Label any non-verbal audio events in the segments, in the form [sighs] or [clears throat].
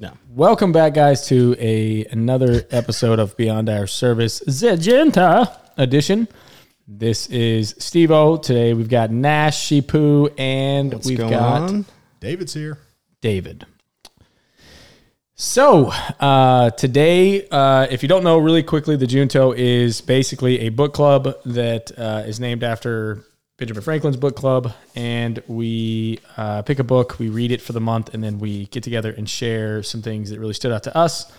No. Welcome back, guys, to a another episode of Beyond Our Service Zagenta edition. This is Steve O. Today we've got Nash, Shipu, and What's we've going got on? David's here. David. So uh, today, uh, if you don't know, really quickly, the Junto is basically a book club that uh, is named after Benjamin Franklin's book club, and we uh, pick a book, we read it for the month, and then we get together and share some things that really stood out to us.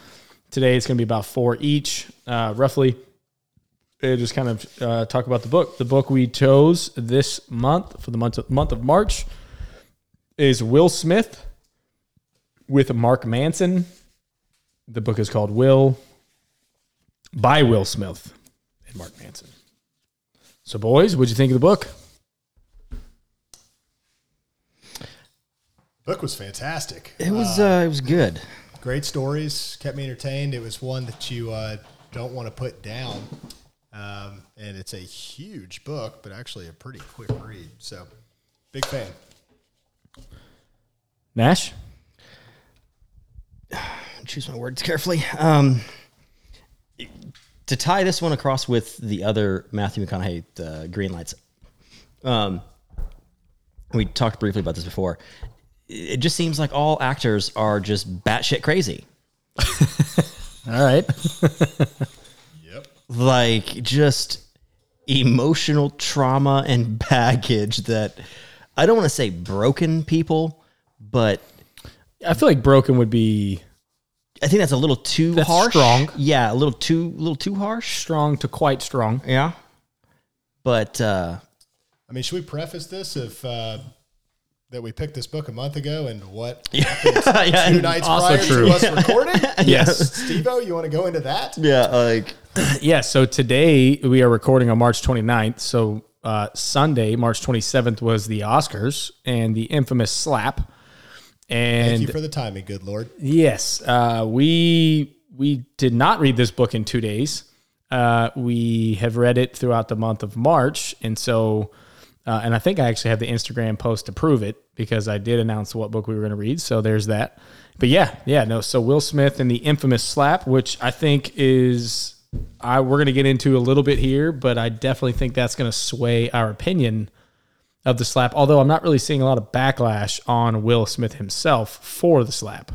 Today, it's going to be about four each, uh, roughly. And just kind of uh, talk about the book. The book we chose this month for the month of, month of March is Will Smith with Mark Manson. The book is called Will by Will Smith and Mark Manson. So, boys, what'd you think of the book? Book was fantastic. It was uh, it was good. Great stories, kept me entertained. It was one that you uh, don't want to put down. Um, and it's a huge book, but actually a pretty quick read. So, big fan. Nash? [sighs] Choose my words carefully. Um, to tie this one across with the other Matthew McConaughey, the Green Lights. Um, we talked briefly about this before. It just seems like all actors are just batshit crazy. [laughs] All right. Yep. like just emotional trauma and [laughs] baggage that I don't want to say broken people, but I feel like Broken would be I think that's a little too That's harsh. strong. Yeah, a little too little too harsh. strong to quite strong. Yeah. But uh I mean, should we preface this if uh, that we picked this book a month ago and what [laughs] [laughs] yeah, two and- nights also prior true. to us [laughs] recording? Yes. Steve-O, you want to go into that? yeah, like [clears throat] Yeah, so today we are recording on March 29th. So uh, Sunday, March 27th was the Oscars and the infamous slap. And Thank you for the timing, good Lord. Yes, uh, we we did not read this book in two days. Uh, we have read it throughout the month of March, and so, uh, and I think I actually have the Instagram post to prove it because I did announce what book we were going to read. So there's that. But yeah, yeah, no. So Will Smith and the infamous slap, which I think is, I we're going to get into a little bit here, but I definitely think that's going to sway our opinion of the slap. Although I'm not really seeing a lot of backlash on Will Smith himself for the slap.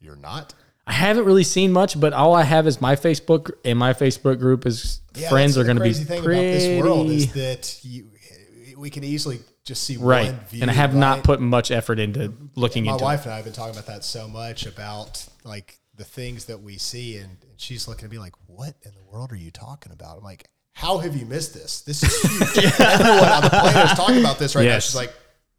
You're not? I haven't really seen much, but all I have is my Facebook, and my Facebook group is Yeah, friends are going to be crazy thing pretty about this world is that you, we can easily just see right. one view. and I have not put much effort into looking at my into. wife and I have been talking about that so much about like the things that we see, and, and she's looking at me like, "What in the world are you talking about?" I'm like, "How have you missed this? This is huge." [laughs] Everyone on the planet is talking about this right now. She's like,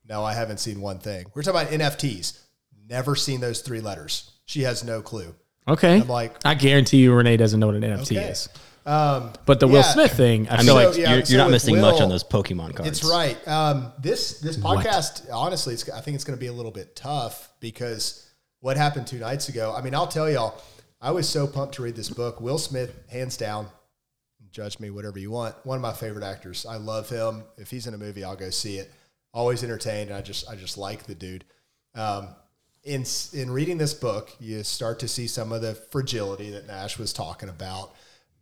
"No, I haven't seen one thing." We're talking about NFTs. Never seen those three letters. She has no clue. It. Okay, I'm like, I guarantee you, Renee doesn't know what an NFT Okay. is. Um, But the Will Yeah. Smith thing, I, I feel mean, like So, yeah, you're, so you're not with missing much on those Pokemon cards. It's right. Um, this this podcast, honestly, it's, I think it's going to be a little bit tough because what happened two nights ago. I mean, I'll tell y'all, I was so pumped to read this book. Will Smith, hands down, judge me whatever you want. One of my favorite actors. I love him. If he's in a movie, I'll go see it. Always entertained. And I just I just like the dude. Um, in in reading this book, you start to see some of the fragility that Nash was talking about.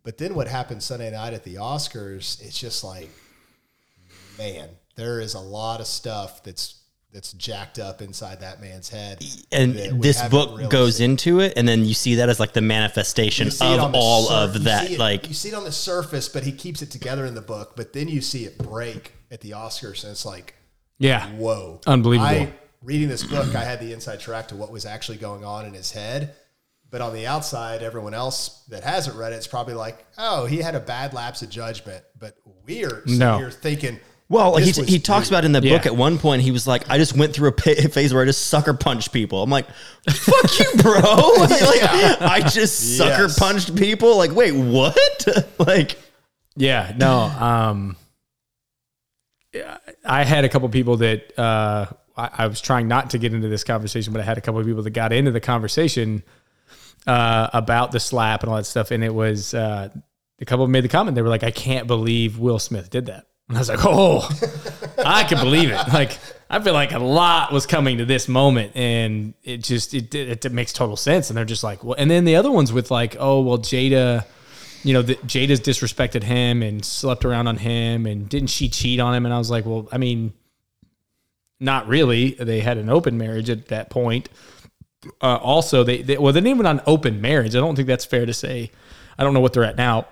But then what happened Sunday night at the Oscars, it's just like man, there is a lot of stuff that's that's jacked up inside that man's head. and this book really goes seen. into it, and then you see that as like the manifestation You see it on of the all sur- of that. it- like, you see it on the surface, but he keeps it together in the book. But then you see it break at the Oscars, and it's like, yeah, whoa, Unbelievable. I, reading this book, I had the inside track to what was actually going on in his head. But on the outside, everyone else that hasn't read it is probably like, oh, he had a bad lapse of judgment. But we're No. here thinking Well, like he, he talks about in the Yeah. book at one point, he was like, I just went through a pa- phase where I just sucker punched people. I'm like, fuck you, bro. [laughs] like, like, I just sucker Yes. punched people. Like, wait, what? [laughs] like, Yeah, no. Um, yeah, I had a couple people that uh, I, I was trying not to get into this conversation, but I had a couple of people that got into the conversation uh, about the slap and all that stuff, and it was uh, a couple made the comment. They were like, "I can't believe Will Smith did that," and I was like, "Oh, [laughs] I can believe it." Like I feel like a lot was coming to this moment, and it just it it, it makes total sense. And they're just like, "Well," and then the other ones with like, "Oh, well, Jada." you know, that Jada's disrespected him and slept around on him, and didn't she cheat on him? And I was like, well, I mean, not really. They had an open marriage at that point. Uh, also, they, they well, they didn't even on open marriage. I don't think that's fair to say. I don't know what they're at now,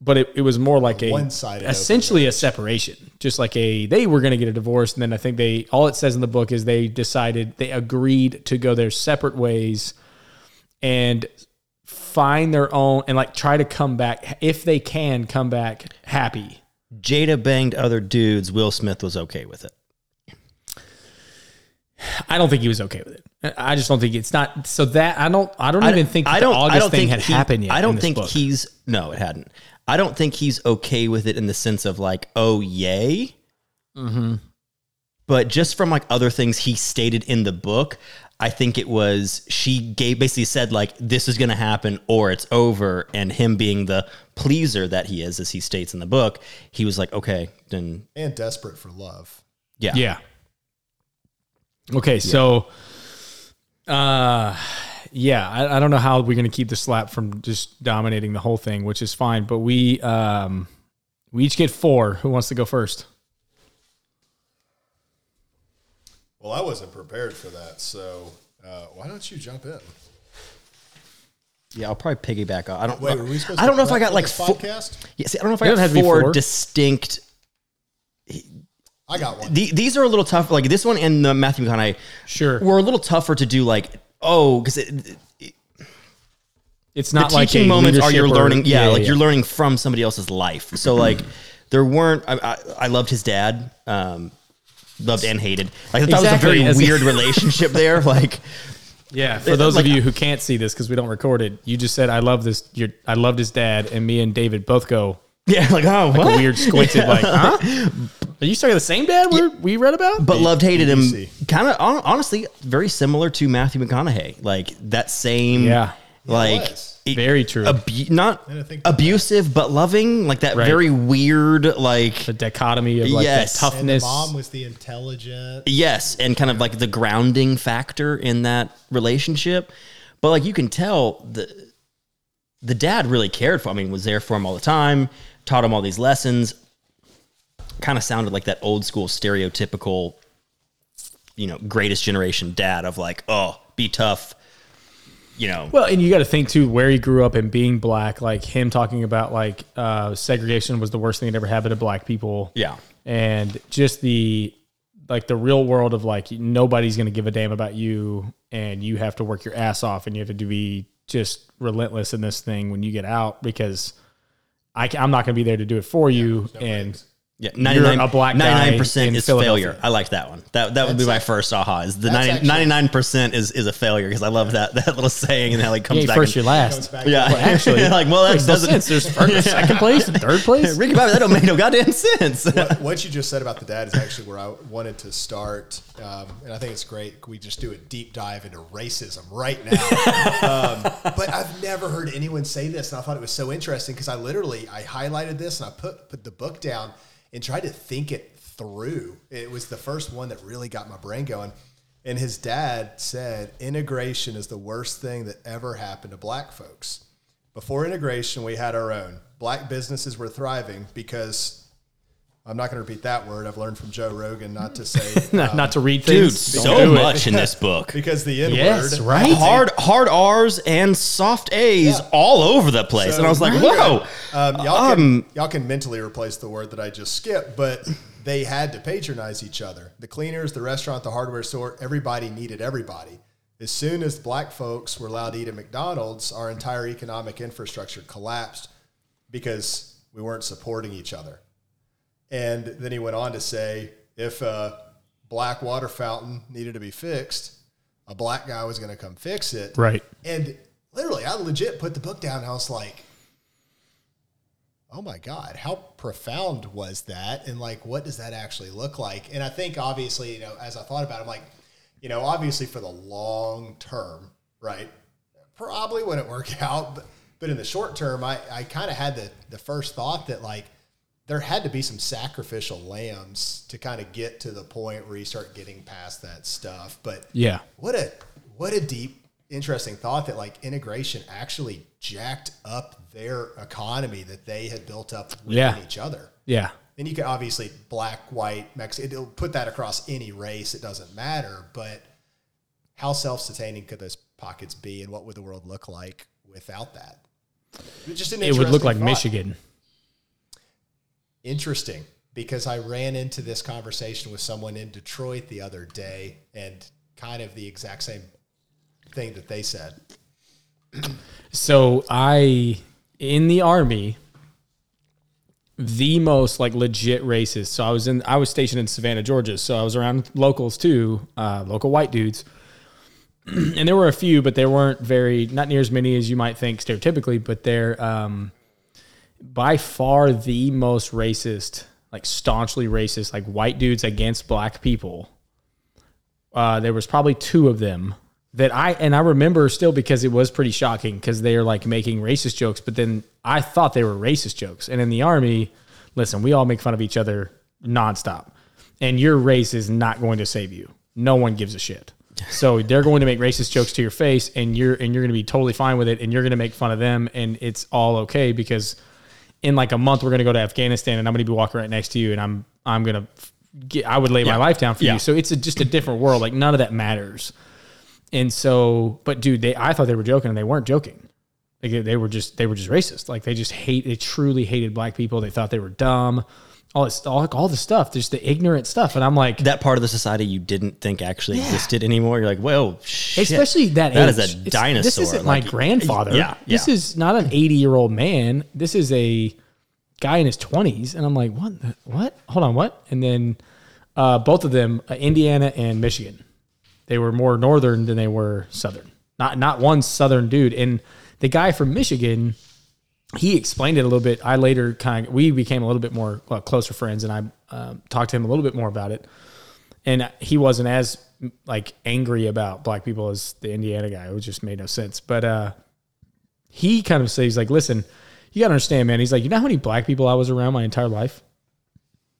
but it, it was more like a One-sided essentially a separation, just like a they were going to get a divorce, and then I think they all it says in the book is they decided they agreed to go their separate ways and find their own and like try to come back if they can come back happy. Jada banged other dudes. Will Smith was okay with it. I don't think he was okay with it. I just don't think it's not so that I don't I don't I even think I the don't, August I don't thing think had he- happened yet. I don't this think book. he's no, it hadn't. I don't think he's okay with it in the sense of like, oh yay. Mm-hmm. But just from like other things he stated in the book, I think it was she gave basically said like this is going to happen or it's over, and him being the pleaser that he is, as he states in the book, he was like, okay, then and desperate for love. yeah, Yeah. Okay, so uh yeah, I, I don't know how we're gonna keep the slap from just dominating the whole thing, which is fine. But we um we each get four. Who wants to go first? Well, I wasn't prepared for that, so uh, why don't you jump in? yeah. I'll probably piggyback. on- I don't. Wait, were we supposed I don't to know if I got like this four. podcast? Yeah, see, I don't know if I It got doesn't have to four four. distinct I got one. The, these are a little tough. Like this one and the Matthew McConaughey Sure. were a little tougher to do. Like oh, because it, It's the not like teaching a moments are you're leadership or- learning. Yeah, like you're learning from somebody else's life. So like there weren't. I, I, I loved his dad. Um, loved and hated. Like I thought Exactly, it was a very weird relationship there. [laughs] Like Yeah, for those like- of you who can't see this because we don't record it, you just said I love this. Your I loved his dad, and me and David both go [laughs] yeah, like oh, like what? a weird squinted, like, [laughs] huh? Are you talking the same dad we we read about? But loved hated him. Kind of honestly, very similar to Matthew McConaughey. Like that same. Yeah. Like was. it- Very true. abu- not didn't think about abusive, but loving, like that Right. very weird, like the dichotomy of like Yes. that And and the toughness. mom was the intelligent. yes, and kind of like the grounding factor in that relationship. But like you can tell the the dad really cared for. I mean, was there for him all the time, taught him all these lessons. Kind of sounded like that old school stereotypical, you know, greatest generation dad of like, oh, be tough, you know. Well, and you got to think too where he grew up and being black, like him talking about like uh, segregation was the worst thing that ever happened to black people. Yeah. and just the like the real world of like nobody's going to give a damn about you, and you have to work your ass off, and you have to be just relentless in this thing when you get out because I, am not going to be there to do it for you, and Yeah, You're 99, a black guy 99% is Philadelphia. failure. I like that one. That that would be my first aha. Is the That's 90, 99% is is a failure because I love that that little saying and that like you comes ain't back. first, and- you're last. yeah, to- actually, [laughs] like well that doesn't. sense. There's first, [laughs] second place, and third place. Ricky Bobby, that don't make no goddamn sense. what, what you just said about the dad is actually where I wanted to start, um, and I think it's great. We just do a deep dive into racism right now. [laughs] um, but I've never heard anyone say this, and I thought it was so interesting because I literally I highlighted this and I put put the book down and tried to think it through. It was the first one that really got my brain going. And his dad said, "Integration is the worst thing that ever happened to black folks." Before integration, we had our own. Black businesses were thriving because I'm not going to repeat that word. I've learned from Joe Rogan not to say [laughs] not, um, not to read things. Don't so much in this [laughs] book. because the N Yes, word. right? Hard hard R's and soft A's Yeah. all over the place, So- and I was like, Right. whoa. Um, y'all, Um, can, y'all can mentally replace the word that I just skipped, but they had to patronize each other. The cleaners, the restaurant, the hardware store, everybody needed everybody. As soon as black folks were allowed to eat at McDonald's, our entire economic infrastructure collapsed because we weren't supporting each other. And then he went on to say, if a black water fountain needed to be fixed, a black guy was going to come fix it. Right. And literally, I legit put the book down. And I was like, oh my God, how profound was that? And like, what does that actually look like? And I think, obviously, you know, as I thought about it, I'm like, you know, obviously for the long term, right? Probably wouldn't work [laughs] out. But, but in the short term, I, I kind of had the, the first thought that like there had to be some sacrificial lambs to kind of get to the point where you start getting past that stuff. But Yeah. what a what a deep interesting thought that like integration actually jacked up their economy that they had built up within Yeah. each other Yeah. and you can obviously black white mexican it'll put that across any race it doesn't matter but how self-sustaining could those pockets be and what would the world look like without that just an It would look like thought. Michigan. Interesting because I ran into this conversation with someone in Detroit the other day and kind of the exact same thing that they said. So I in the army, the most like legit racist. So I was in I was stationed in Savannah, Georgia. So I was around locals too, uh, local white dudes. [clears throat] and there were a few, but they weren't very not near as many as you might think stereotypically, but they're um by far the most racist, like staunchly racist, like white dudes against black people. Uh, there was probably two of them that I and I remember still because it was pretty shocking because they're like making racist jokes, but then I thought they were racist jokes. And in the army, listen, we all make fun of each other nonstop, and your race is not going to save you. No one gives a shit. So they're going to make racist jokes to your face, and you're and you're going to be totally fine with it, and you're going to make fun of them, and it's all okay because in like a month we're going to go to Afghanistan, and I'm going to be walking right next to you, and I'm I'm going to get I would lay my life down for Yeah. you. So it's a, just a different world. Like none of that matters. And so, but dude, they I thought they were joking, and they weren't joking. Like they were just they were just racist. Like they just hate they truly hated black people. They thought they were dumb. All this all, all the stuff, just the ignorant stuff. And I'm like, That part of the society you didn't think actually existed anymore. You're like, well, shit. especially that That age. is a It's- dinosaur. This isn't Like, my grandfather. yeah, This is not an 80 year old man. This is a guy in his 20s. And I'm like, what? the- What? Hold on, what? And then uh, both of them, uh, Indiana and Michigan, they were more northern than they were southern. Not not one southern dude. And the guy from Michigan, he explained it a little bit. I later kind of we became a little bit more well, closer friends, and I um, talked to him a little bit more about it. And he wasn't as like angry about black people as the Indiana guy. It just made no sense. But uh, he kind of says, like, listen, you gotta understand, man. He's like, you know how many black people I was around my entire life?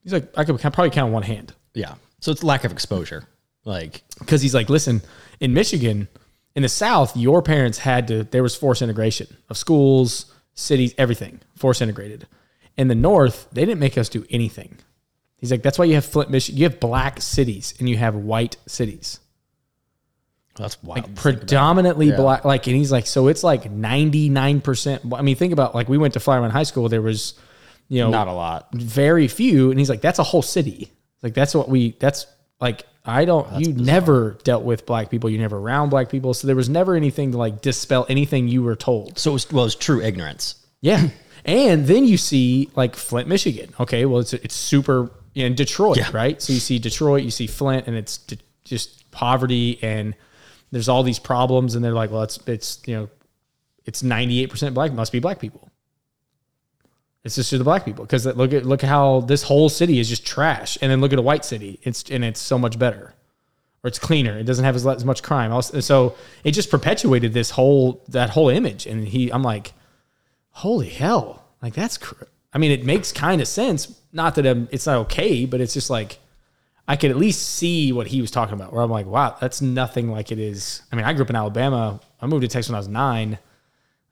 He's like, I could probably count on one hand yeah. So it's lack of exposure. Like, because he's like, listen, in Michigan, in the South, your parents had to. There was forced integration of schools, cities, everything force integrated. In the North, they didn't make us do anything. He's like, that's why you have Flint, Michigan. You have black cities and you have white cities. that's wild. Like predominantly black. Like, and he's like, so it's like ninety nine percent. I mean, think about like we went to Flower Mound High School. There was, you know, Not a lot. very few. And he's like, that's a whole city. Like that's what we. That's like I don't. you never dealt with black people. You never around black people. So there was never anything to like dispel anything you were told. So it was, well, it's true ignorance. Yeah. and then you see like Flint, Michigan. Okay, well it's it's super in Detroit, Yeah. right? So you see Detroit, you see Flint, and it's d- just poverty and there's all these problems, and they're like, well, it's it's you know, it's ninety eight percent black. Must be black people. It's just to the black people because look at look how this whole city is just trash, and then look at a white city. It's and it's so much better, or it's cleaner. It doesn't have as, as much crime. So it just perpetuated this whole that whole image. And he, I'm like, holy hell, like that's. Cr- I mean, it makes kind of sense. Not that I'm, it's not okay, but it's just like I could at least see what he was talking about. Where I'm like, wow, that's nothing like it is. I mean, I grew up in Alabama. I moved to Texas when I was nine.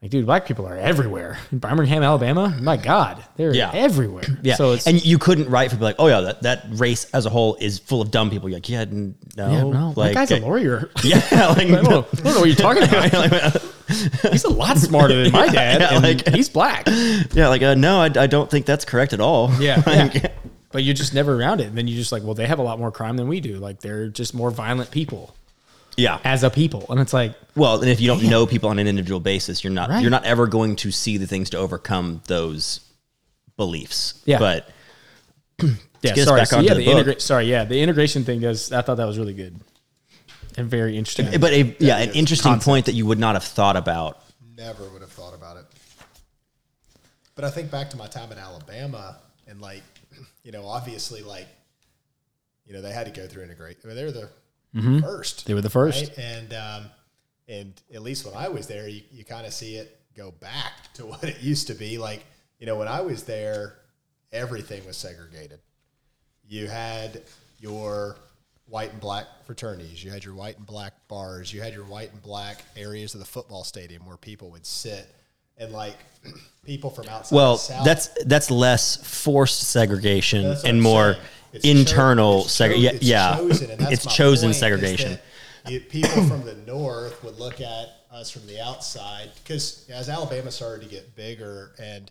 Like, dude, black people are everywhere in Birmingham, Alabama. My God, they're Yeah. everywhere. Yeah. So it's and you couldn't write for like, oh yeah, that, that race as a whole is full of dumb people. You're like, yeah, no, yeah, no, like that guy's a eh. lawyer. [laughs] Yeah, like, [laughs] I, don't know, I don't know what you're talking about. [laughs] Uh, he's a lot smarter than my dad, Yeah, and like- uh, he's black. yeah, like uh, no, I, I don't think that's correct at all. Yeah, Like, yeah. But you're just never around it. And then you're just like, well, they have a lot more crime than we do. Like they're just more violent people yeah. as a people. And it's like, Well, and if you don't know people on an individual basis, you're not Right. you're not ever going to see the things to overcome those beliefs. Yeah. But [clears throat] Yeah, sorry. So yeah, the the integra- sorry, yeah, the integration thing does. I thought that was really good and very interesting. But a, yeah, an interesting concept. point that you would not have thought about. Never would have thought about it. But I think back to my time in Alabama and like, [clears throat] you know, obviously like, you know, they had to go through integrate. I mean, they were the first. They were the first. right? And um, and at least when I was there, you, you kind of see it go back [laughs] to what it used to be. Like, you know, when I was there, everything was segregated. You had your white and black fraternities, you had your white and black bars, you had your white and black areas of the football stadium where people would sit. And like [clears throat] people from outside Well, the South, that's that's less forced segregation and more saying. It's internal cho- seg- it's yeah, yeah. chosen, and it's chosen segregation. you- people from the north would look at us from the outside because as Alabama started to get bigger and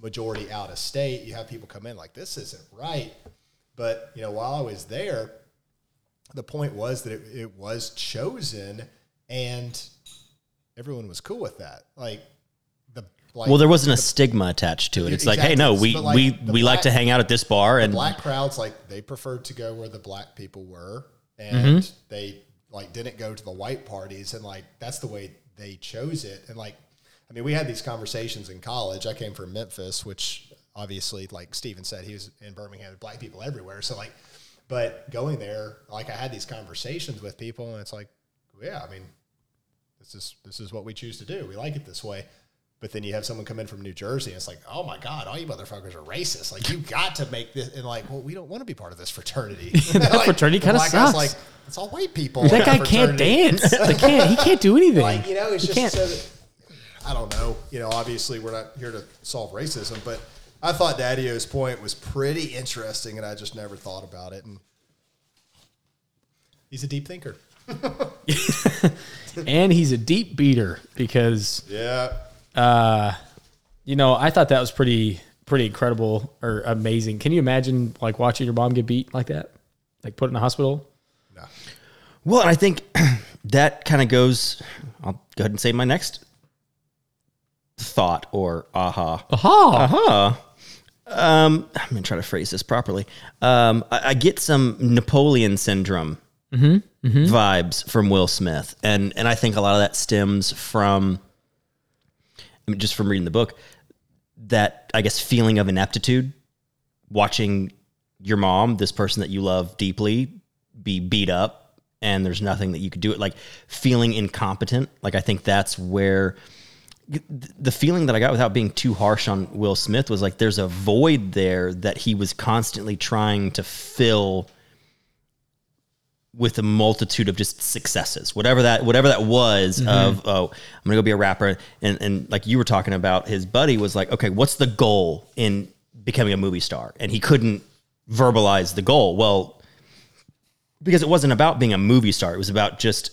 majority out of state, you have people come in like this isn't right. But you know, while I was there, the point was that it, it was chosen, and everyone was cool with that. Like like, Well, there wasn't a stigma attached to it. It's like, hey, no, we like, we we like to hang out at this bar, and black crowds like they preferred to go where the black people were and Mm-hmm. they like didn't go to the white parties and like that's the way they chose it. And like i mean we had these conversations in college. I came from memphis which obviously like steven said he was in birmingham with black people everywhere. So like but going there like i had these conversations with people and it's like yeah i mean this is this is what we choose to do. We like it this way but then you have someone come in from New Jersey, and it's like, oh my God, all you motherfuckers are racist. Like, you got to make this. And like, well, we don't want to be part of this fraternity. [laughs] That fraternity kinda sucks. Like, it's all white people. that guy our can't dance. [laughs] They can't. He can't do anything. Like, you know, it's He just can't. so that, I don't know. You know, obviously, we're not here to solve racism, but I thought Daddy-O's point was pretty interesting, and I just never thought about it. And he's a deep thinker. [laughs] and he's a deep beater because Yeah. You know I thought that was pretty pretty incredible or amazing. Can you imagine like watching your mom get beat like that, like put in the hospital? No. well, and I think [clears throat] that kind of goes. I'll go ahead and say my next thought or aha. Aha! Aha. Um, I'm gonna try to phrase this properly. Um, I, I get some Napoleon syndrome vibes from Will Smith, and and I think a lot of that stems from I mean, just from reading the book. That I guess feeling of ineptitude, watching your mom, this person that you love deeply, be beat up, and there's nothing that you could do it. Like feeling incompetent. Like I think that's where the feeling that I got without being too harsh on Will Smith was like there's a void there that he was constantly trying to fill with a multitude of just successes, whatever that whatever that was mm-hmm. of oh I'm gonna go be a rapper. And and like you were talking about his buddy was like okay what's the goal in becoming a movie star? And he couldn't verbalize the goal. Well because it wasn't about being a movie star. It was about just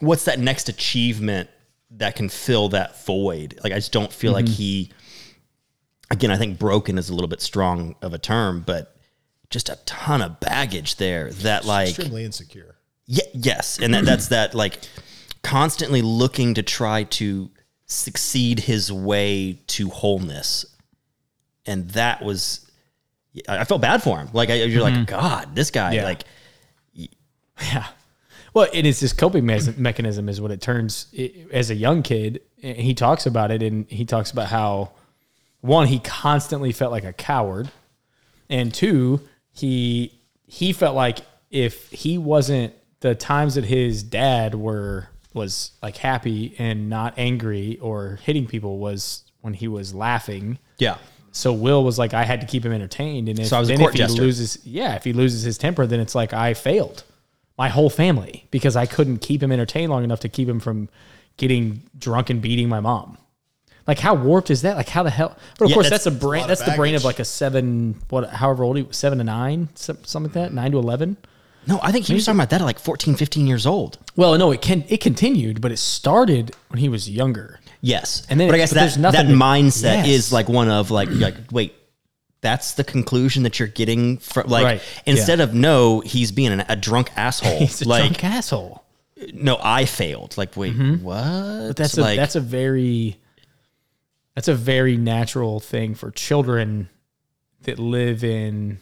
what's that next achievement that can fill that void? Like I just don't feel like mm-hmm. he again, I think broken is a little bit strong of a term, but just a ton of baggage there that like Extremely insecure. yeah, yes, and that, that's that like constantly looking to try to succeed his way to wholeness, and that was I I felt bad for him. Like I, you're like mm-hmm. God, this guy Yeah. like Yeah. Well, and it is this coping mes- mechanism is what it turns i as a young kid. and He talks about it, and he talks about how one he constantly felt like a coward, and two he he felt like if he wasn't the times that his dad were was like happy and not angry or hitting people was when he was laughing. yeah. So Will was like, I had to keep him entertained, and if, So I was a then if he jester. loses, yeah, if he loses his temper, then it's like I failed my whole family because I couldn't keep him entertained long enough to keep him from getting drunk and beating my mom. Like how warped is that? Like how the hell? But of Yeah, course, that's- that's, a brain. of That's the brain of like a seven, what, however old he was, seven to nine, something like that, nine to eleven. No, I think he was talking about that at like 14, 15 years old. Well, no, it can it continued, but it started when he was younger. Yes, And then but I guess but that there's nothing that to- mindset Yes. is like one of like like wait, that's the conclusion that you're getting from like Right, instead of no, he's being an, a drunk asshole. [laughs] He's a like drunk asshole. no, I failed. Like wait, mm-hmm. what? But that's like a that's a very that's a very natural thing for children that live in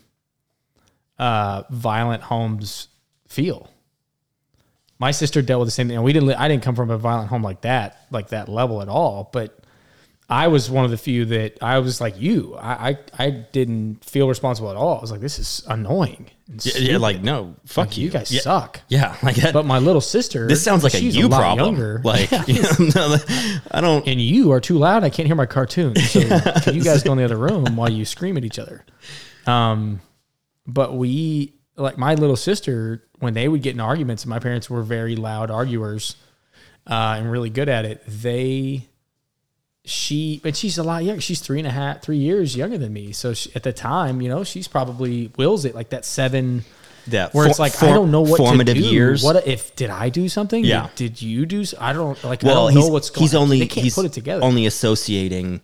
uh, violent homes feel. My sister dealt with the same thing. We didn't. I didn't come from a violent home like that, like that level at all. But I was one of the few that I was like you. I I, I didn't feel responsible at all. I was like, this is annoying. Yeah, yeah, like no, fuck Like, you. you guys yeah, suck. Yeah, [laughs] like that. But my little sister, this sounds like a you lot problem. Younger. [laughs] Like, [laughs] you know, I don't. and you are too loud. I can't hear my cartoons. So you guys go in the other room while you scream at each other. Um, but we like my little sister when they would get in arguments. and My parents were very loud arguers uh, and really good at it. They she but she's a lot younger. She's three and a half, three years younger than me. So she, at the time, you know, she's probably wills it like that seven. Yeah, Where it's like for- I don't know what formative to do. years. What if did I do something? Yeah. Did, did you do? I don't like. I well, don't know what's going. he's on. only can't he's put it together. only associating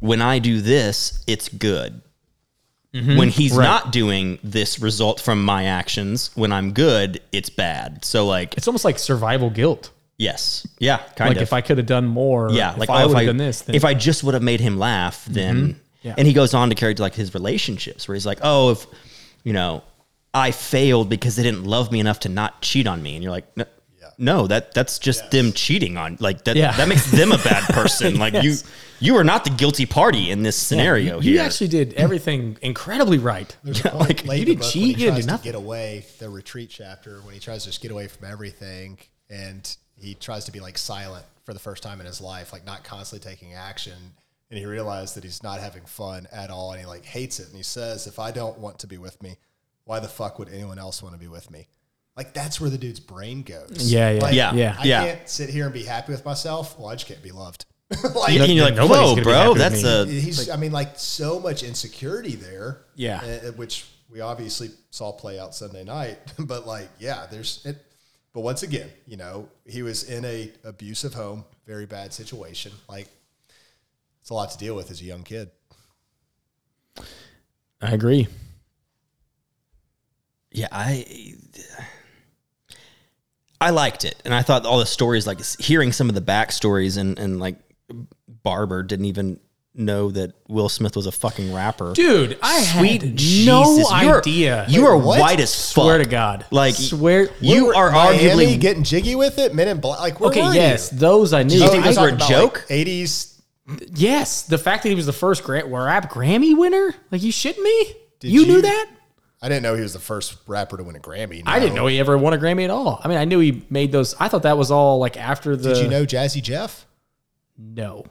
when I do this, it's good. Mm-hmm. When he's not doing this result from my actions, when I'm good, it's bad. So like, it's almost like survival guilt. Yes, yeah, kind Like of. if I could have done more, yeah, if like I oh, would have done this, then if I just would have made him laugh, mm-hmm. then Yeah. and he goes on to carry to like his relationships where he's like, oh, if you know, I failed because they didn't love me enough to not cheat on me, and you're like, no, no that that's just them cheating on like that. Yeah. That makes them a bad [laughs] person. Like you, Yes. you are not the guilty party in this scenario you, you here. actually did [laughs] everything incredibly right. There's a point like, you didn't cheat, you didn't do to nothing. get away, the retreat chapter, when he tries to just get away from everything and he tries to be like silent for the first time in his life, like not constantly taking action. And he realized that he's not having fun at all and he like hates it. And he says, if I don't want to be with me, why the fuck would anyone else want to be with me? Like that's where the dude's brain goes. Yeah, yeah, Like, Yeah, yeah. I yeah. can't sit here and be happy with myself. Well, I just can't be loved. [laughs] like, and you're like, no, whoa, bro, that's me. a he's i mean like so much insecurity there Yeah. uh, which we obviously saw play out sunday night [laughs] but like yeah there's it but once again you know he was in a abusive home very bad situation. Like it's a lot to deal with as a young kid. I agree. Yeah, I I liked it, and I thought all the stories, like hearing some of the backstories, and and like Barber didn't even know that Will Smith was a fucking rapper. Dude, I Sweet had Jesus, no you're- idea. You are what? white as fuck. Swear to God. like Swear- you are Miami arguably. getting jiggy with it men in black like where okay, were yes, you? those I knew. you oh, think I- those were a Talking about, joke? like, 80s yes, the fact that he was the first gra- rap Grammy winner. Like you shitting me? Did you, knew that? i didn't know he was the first rapper to win a grammy I didn't know he ever won a Grammy at all. I mean, I knew he made those. I thought that was all like after the. did you know jazzy jeff No,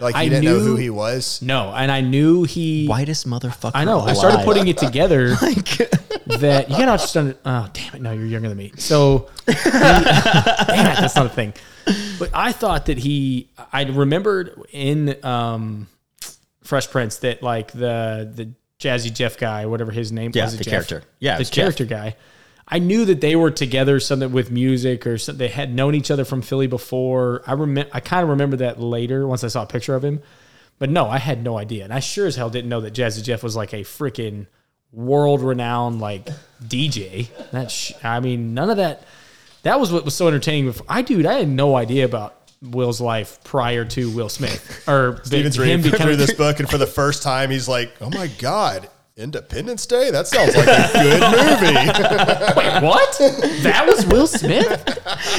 like you I didn't know knew- who he was no, and I knew he. whitest motherfucker. I know. I started putting it together [laughs] [laughs] that you gotta understand. Oh, damn it! No, you're younger than me. So, [laughs] he- damn it, that's not a thing. But I thought that he. I remembered in um, Fresh Prince that like the the Jazzy Jeff guy, whatever his name Yeah, was, the Jeff? character. Yeah, the it's Jeff. character guy. I knew that they were together, something with music, or something. They had known each other from Philly before. I remember. I kind of remember that later once I saw a picture of him. But no, I had no idea, and I sure as hell didn't know that Jazzy Jeff was like a freaking world-renowned like DJ. That sh- I mean, none of that. That was what was so entertaining. Before. I dude, I had no idea about Will's life prior to Will Smith or Steven's him reading through this [laughs] book, and for the first time, he's like, "Oh my god, Independence Day? That sounds like a good movie." [laughs] Wait, what? That was Will Smith?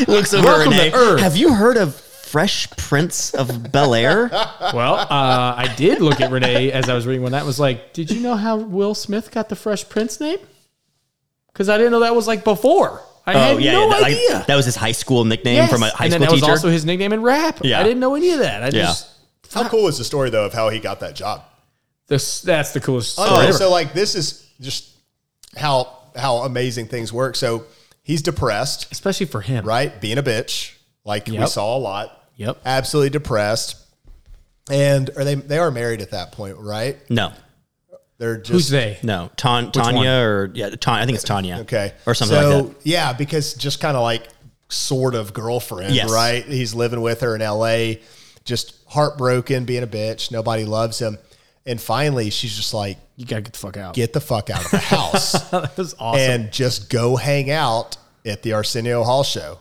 [laughs] Looks over Welcome to Renee. Earth. Have you heard of Fresh Prince of Bel Air? Well, uh, I did look at Renee as I was reading one. That was like, did you know how Will Smith got the Fresh Prince name? Because I didn't know that was like before. I had no that, like, idea. that was his high school nickname Yes. from a high and then school that was teacher. also his nickname in rap. Yeah. I didn't know any of that. I Yeah. just How cool is the story though of how he got that job? This that's the coolest oh, story Oh, ever. so like this is just how how amazing things work. So he's depressed, Especially for him. right? Being a bitch, like we saw a lot. Yep. Absolutely depressed. And are they they are married at that point, right? no, They're just Who's they? no, Tan- Tanya one? or yeah, Tanya. I think it's Tanya. Okay. or something so, like that. Yeah, because just kind of like sort of girlfriend, Yes. right? He's living with her in LA, just heartbroken, being a bitch. Nobody loves him. And finally, she's just like, You gotta get the fuck out. get the fuck out of the house [laughs] that was awesome. and just go hang out at the Arsenio Hall show.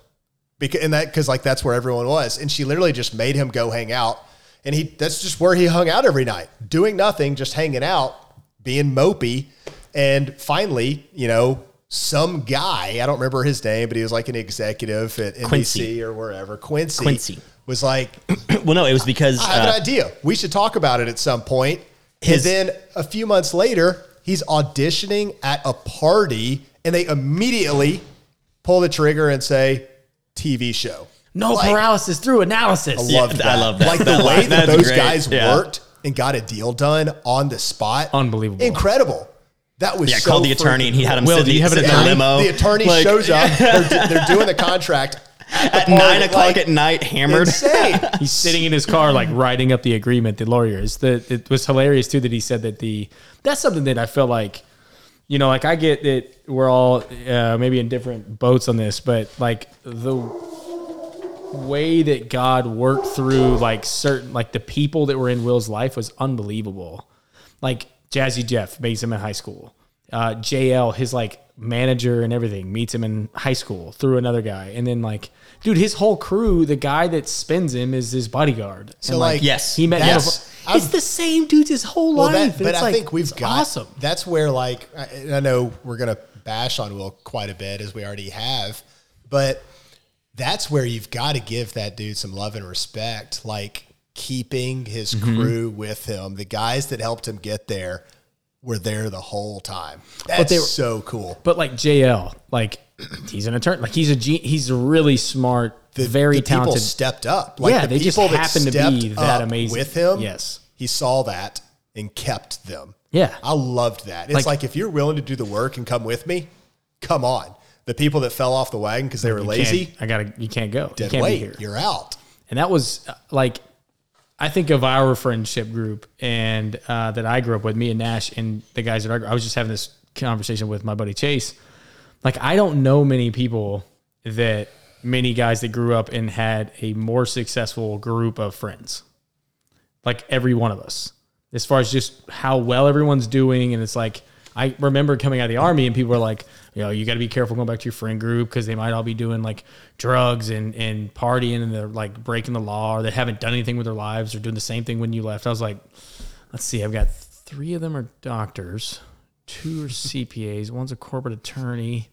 Because, and that, because like that's where everyone was. And she literally just made him go hang out. And he, that's just where he hung out every night, doing nothing, just hanging out, being mopey. And finally, you know, some guy, I don't remember his name, but he was like an executive at NBC Quincy. or wherever. Quincy, Quincy. was like, [clears throat] well, no, it was because I have uh, an idea. We should talk about it at some point. His- and then a few months later, he's auditioning at a party, and they immediately pull the trigger and say, "TV show." No Like, paralysis through analysis. I love I that. I love that. Like That the way line- that those great. guys Yeah. worked and got a deal done on the spot. Unbelievable. Incredible. That was yeah, so called the attorney and he had him Will, sit do you have the, an sit in the attorney? limo. The attorney Like, shows up. [laughs] They're, they're doing the contract at, nine o'clock like, at night, hammered. [laughs] He's sitting in his car, like writing up the agreement. The lawyers. The it was hilarious too that he said that the that's something that I felt like, you know, like I get that we're all uh, maybe in different boats on this, but like the way that God worked through like certain like the people that were in Will's life was unbelievable. Like Jazzy Jeff meets him in high school. Uh, JL, his like manager and everything, meets him in high school through another guy, and then like, dude, his whole crew, the guy that spins him is his bodyguard. So, And, like, yes, he met him. that's- before- I've- It's the same dude his whole Well, life. that, but it's I like, think we've got awesome. That's where like I, I know we're gonna bash on Will quite a bit as we already have, but that's where you've got to give that dude some love and respect. Like keeping his Mm-hmm. crew with him, the guys that helped him get there were there the whole time. That's they were- so cool. But like JL, like he's an attorney. Like he's a ge- he's a really smart, The, very the people talented. stepped up. Like Yeah, the they just people that happen to be that amazing. with him. Yes. he saw that and kept them. Yeah. I loved that. It's Like- like, if you're willing to do the work and come with me, come on. The people that fell off the wagon because they were lazy, I gotta. You can't go. dead you can't weight. be here. You're out. and that was uh, like I think of our friendship group and uh, that I grew up with, me and Nash and the guys that I, I was just having this conversation with my buddy Chase. Like I don't know many people that many guys that grew up and had a more successful group of friends. Like every one of us, as far as just how well everyone's doing, and it's like I remember coming out of the army and people were like, you know, you got to be careful going back to your friend group because they might all be doing like drugs and, and partying and they're like breaking the law or they haven't done anything with their lives or doing the same thing when you left. I was like, let's see, I've got three of them are doctors, two are [laughs] CPAs, one's a corporate attorney.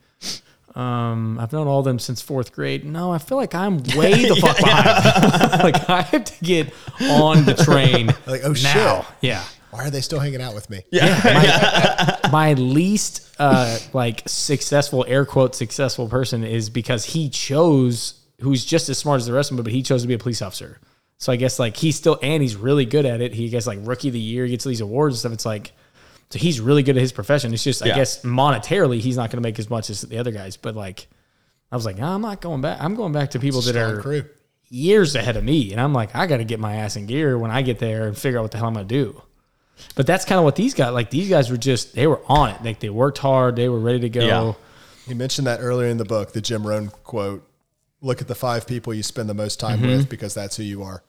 Um, I've known all of them since fourth grade. No, I feel like I'm [laughs] way the fuck behind. [laughs] like I have to get on the train. Like, oh, now. shit. Yeah Why are they still hanging out with me? Yeah. [laughs] [laughs] My least uh like successful air quote successful person is because he chose who's just as smart as the rest of them but he chose to be a police officer. So i guess like he's still and he's really good at it. He gets like rookie of the year he gets these awards and stuff. It's like so he's really good at his profession. It's just i guess monetarily he's not going to make as much as the other guys. But like i was like "Nah, i'm not going back. I'm going back to people that are crew. years ahead of me. And i'm like i got to get my ass in gear when i get there and figure out what the hell i'm going to do but that's kind of what these guys like. These guys were just they were on it. Like they worked hard. They were ready to go. Yeah. He mentioned that earlier in the book, the Jim Rohn quote. Look at the five people you spend the most time Mm-hmm. with because that's who you are.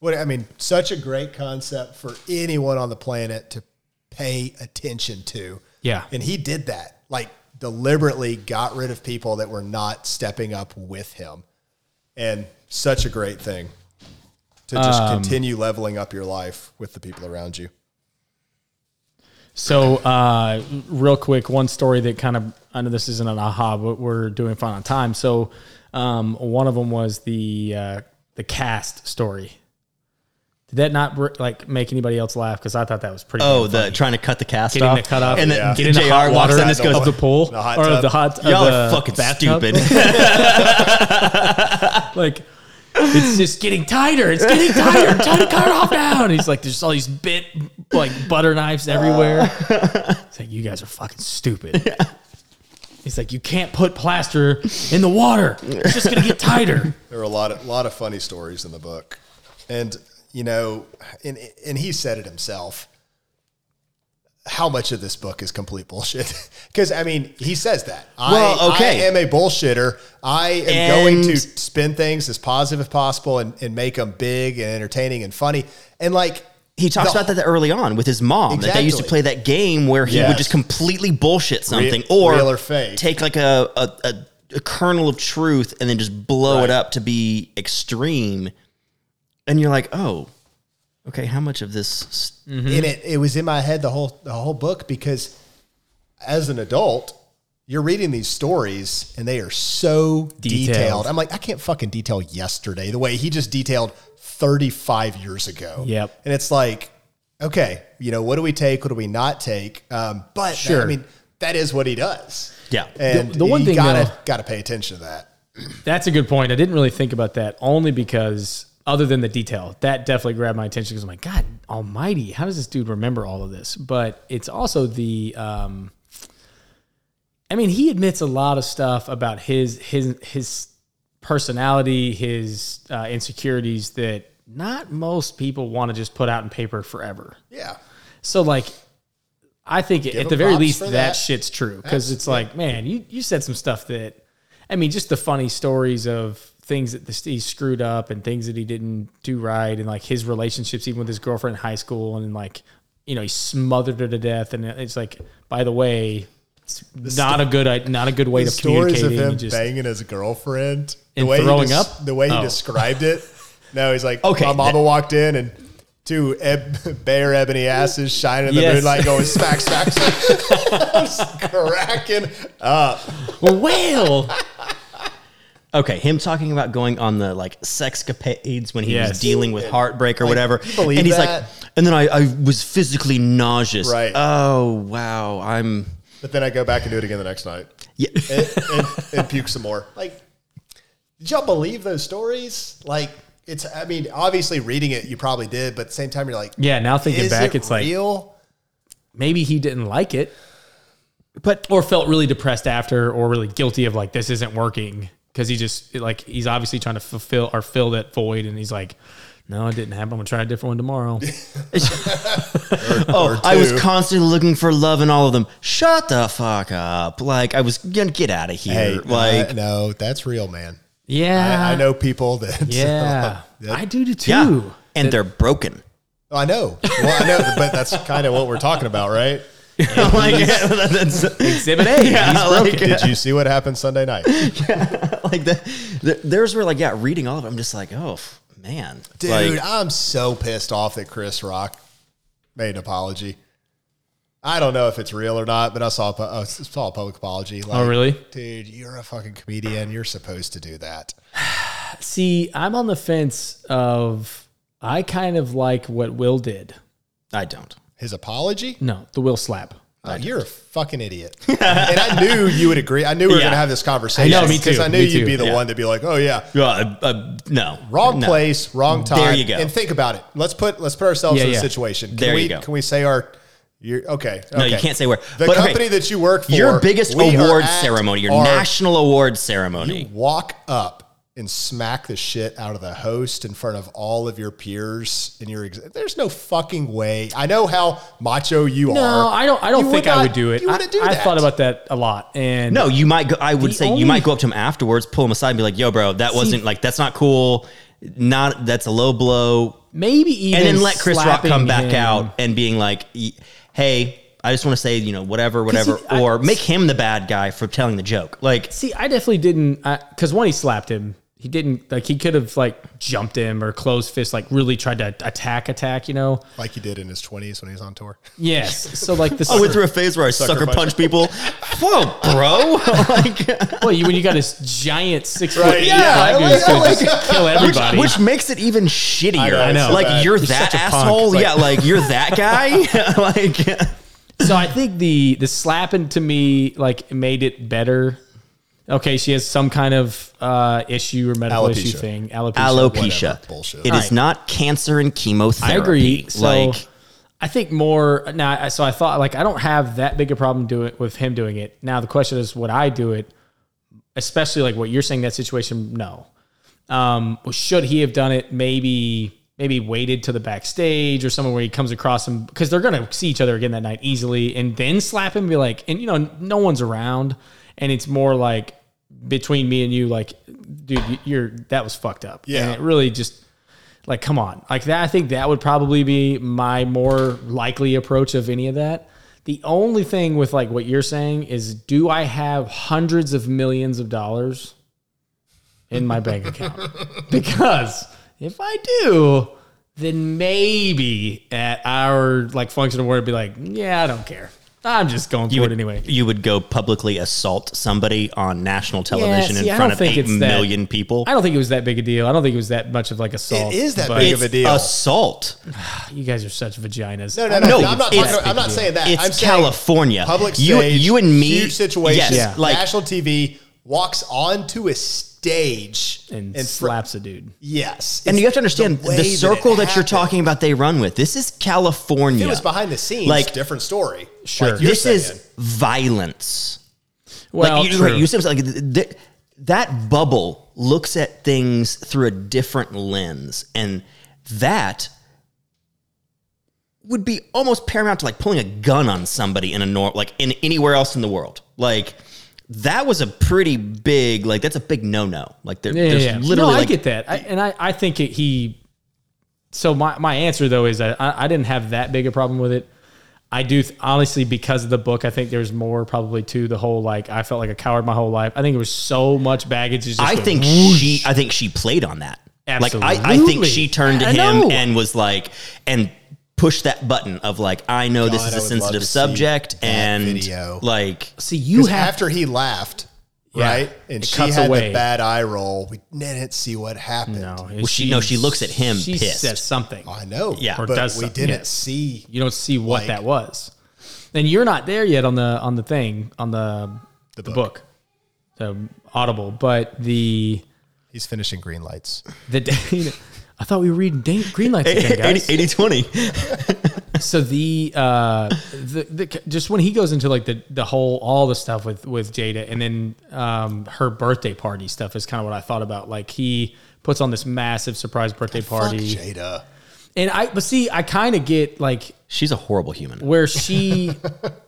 What I mean, such a great concept for anyone on the planet to pay attention to. Yeah. And he did that. Like deliberately got rid of people that were not stepping up with him. And such a great thing to just Um, continue leveling up your life with the people around you. So, uh, real quick, one story that kind of I know this isn't an aha, but we're doing fine on time. So, um, one of them was the uh, the cast story. Did that not like make anybody else laugh? Because I thought that was pretty. Oh, the funny. trying to cut the cast getting off, the cut off, and then Yeah. getting the Jr. walks water in and just goes, of the pool The hot or tub. the hot. "Y'all the are fucking bathtub. stupid." [laughs] [laughs] like it's just getting tighter. It's getting tighter. I'm trying to cut it off now. And he's like, there's all these bit like butter knives everywhere. Uh. It's like you guys are fucking stupid. [laughs] He's like, you can't put plaster in the water. It's just gonna get tighter. There are a lot of lot of funny stories in the book, and you know, and and he said it himself. How much of this book is complete bullshit? [laughs] Because I mean, he says that. Well, I, okay. I am a bullshitter. I am And- going to spin things as positive as possible and, and make them big and entertaining and funny. And like He talks the- about that early on with his mom. That they used to play that game where he Yes. would just completely bullshit something, Real- or, or take like a, a, a, a kernel of truth and then just blow Right. it up to be extreme. And you're like, oh, Okay, how much of this? and it, it was in my head the whole the whole book because as an adult you're reading these stories and they are so detailed. Detailed. I'm like, I can't fucking detail yesterday the way he just detailed 35 years ago. Yep. And it's like, okay, you know, what do we take? What do we not take? Um, but Sure. I mean, that is what he does. Yeah. And The- the one you thing, gotta though- gotta pay attention to that. That's a good point. I didn't really think about that only because other than the detail, that definitely grabbed my attention because I'm like, God almighty, how does this dude remember all of this? But it's also the um I mean, he admits a lot of stuff about his his his personality, his uh, insecurities that not most people want to just put out in paper forever. Yeah. So like, I think at the very least that. that. shit's true because it's like, man, you you said some stuff that, I mean, just the funny stories of things that he screwed up and things that he didn't do right and like his relationships even with his girlfriend in high school and like, you know, he smothered her to death and it's like, by the way, it's not a good not a good way The communicate. stories of him just, banging his girlfriend, the way throwing he des- up? the way he Oh. described it. No, he's like, Okay, my mama walked in and two eb- [laughs] bare ebony asses shining in the Yes. moonlight, going [laughs] smack, smack, smack, [laughs] cracking up. well, Okay, him talking about going on the like sexcapades when he was dealing with heartbreak or whatever. believe and he's that? like, and then I, I was physically nauseous. Right. Oh wow, I'm. But then I go back and do it again the next night Yeah. and, and, and puke some more. Like, did y'all believe those stories? Like, it's. I mean, obviously, reading it, you probably did, but at the same time, you're like, yeah. Now thinking is back, it it's like maybe he didn't like it, but or felt really depressed after, or really guilty of like this isn't working because he just like he's obviously trying to fulfill or fill that void, and he's like, no, it didn't happen. I'm gonna try a different one tomorrow. [laughs] [laughs] Oh, I was constantly looking for love in all of them. Shut the fuck up! Like I was gonna get out of here. Hey, like uh, no, that's real, man. yeah, I, I know people that. [laughs] Yeah, that- I do too. yeah, and they're broken. I know. Well, I know, but that's kind of what we're talking about, right? [laughs] like [laughs] that's Exhibit A. [laughs] Yeah, he's broken. like- Did you see what happened Sunday night? like the, the there's where like yeah, reading all of it, I'm just like, oh man, Dude, Like, I'm so pissed off that Chris Rock made an apology. I don't know if it's real or not, but I saw a, I saw a public apology. Oh, like, Oh, really? Dude, you're a fucking comedian. You're supposed to do that. [sighs] See, I'm on the fence of I kind of like what Will did. I don't. His apology? No, the Will slap. Oh, you're a fucking idiot. [laughs] and I knew you would agree. I knew we were Yeah. going to have this conversation. I know, me Because I knew you'd too. be the Yeah. one to be like, oh, yeah. Uh, uh, no, Wrong no. place, wrong time. There you go. And think about it. Let's put let's put ourselves Yeah, in a situation. Can There we you go. can we say our you're okay. No, you can't say where. The But, okay, company that you work for Your biggest award ceremony, your our- national award ceremony. you walk up and smack the shit out of the host in front of all of your peers in your ex- there's no fucking way. I know how macho you No, are. I don't. I don't You think would I would do it. You I, wouldn't do I that. thought about that a lot, and No, you might go. I would say only- you might go up to him afterwards, pull him aside, and be like, "Yo, bro, that wasn't like that's not cool. Not that's a low blow." maybe even And then let Chris Rock come back him. out and being like, "Hey, I just want to say, you know, whatever, whatever," he- I- or make him the bad guy for telling the joke. Like, See, I definitely didn't because one, he slapped him, he didn't like he could have like jumped him or closed fist, like really tried to attack, attack. You know? like he did in his 20s when he was on tour. Yes. So like this. [laughs] I went through a phase where I sucker, punch. punch people. [laughs] Whoa, bro! [laughs] like, well, you, when you got this giant six foot Right, eight yeah, black dude like- who's oh gonna just kill everybody. which makes it even shittier. I know, like so bad. you're He's that such a asshole. Like- yeah, like you're that guy. like, So I think the the slapping to me like made it better. Okay, she has some kind of uh, issue or medical Alopecia. issue thing. Alopecia. alopecia. Whatever, bullshit. It is Alright. not cancer and chemotherapy. I agree. So like, I think more now. I- So I thought like I don't have that big a problem doing with him doing it. Now the question is, would I do it? Especially like what you're saying that situation. No. Um, well, should he have done it? Maybe maybe waited to the backstage or somewhere where he comes across him because they're gonna see each other again that night easily, and then slap him. And be like, and you know, no one's around, and it's more like between me and you, like, dude, you- you're that was fucked up. Yeah. and it really just like come on like that i think that would probably be my more likely approach of any of that the only thing with like what you're saying is do i have hundreds of millions of dollars in my bank account [laughs] because if i do then maybe at our like function of word be like, yeah, I don't care. I'm just going You for would, it anyway. you would go publicly assault somebody on national television see, in front of think eight it's that- million people. I don't think it was that big a deal. I don't think it was that much of like assault. It is that big of a deal. assault. [sighs] You guys are such vaginas. No, no, no. No, I'm not. it's- Talking, I'm not saying that. It's I'm California. Public stage. You- you and me- Huge situation. Yes, Yeah. like- national TV walks onto a stage and fr- slaps a dude. yes, and It's you have to understand way the, circle that, you're talking about. They run with this is California. If it was behind the scenes, Like- different story. Sure. Like this saying. is violence. Well, like you, true. you said like th- th- that bubble looks at things through a different lens, and that would be almost paramount to like pulling a gun on somebody in a nor like in anywhere else in the world. Like that was a pretty big like that's a big no no. Like there, Yeah, there's yeah, literally no, I like get that, I, and I, I think it, he. So my my answer though is that I, I didn't have that big a problem with it. I do th- honestly because of the book. I think there's more probably to the whole like I felt like a coward my whole life. I think it was so much baggage. just I think whoosh. she I think she played on that. Absolutely. Like I, I think she turned to I him know. and was like and pushed that button of like I know this God, is I a would love sensitive to see subject that and video. like see you 'Cause have after he laughed, Yeah. right, and It she cuts had away. the bad eye roll. We didn't see what happened. no. Well, she- no, she looks at him She pissed. says something. I know. Yeah. Or but does we something, didn't yes. see. You don't see what Like- that was. And you're not there yet on the on the thing on the the, book. book. the Audible, but the He's finishing Greenlights. the [laughs] day. I thought we were reading da- Greenlights again, [laughs] guys. 80 20. [laughs] [laughs] so the uh the, the just when he goes into like the the whole all the stuff with with Jada and then um her birthday party stuff is kind of what I thought about like he puts on this massive surprise birthday party Fuck Jada. and I but see I kind of get like She's a horrible human. where she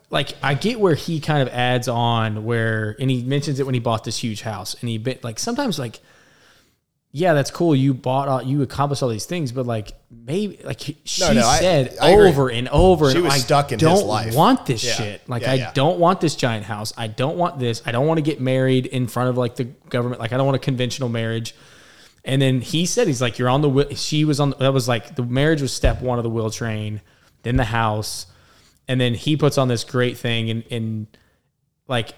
like I get where he kind of adds on where and he mentions it when he bought this huge house and he bit like sometimes like yeah that's cool you bought all you accomplished all these things but like maybe like she no, I- said I agree. over and over She and was I stuck in his don't life. want this Yeah. shit like Yeah, I yeah. don't want this giant house I don't want this I don't want to get married in front of like the government like I don't want a conventional marriage and then he said, he's like, you're on the, wheel- she was on, that was like, the marriage was step one of the wheel train, then the house. And then he puts on this great thing. And, and like,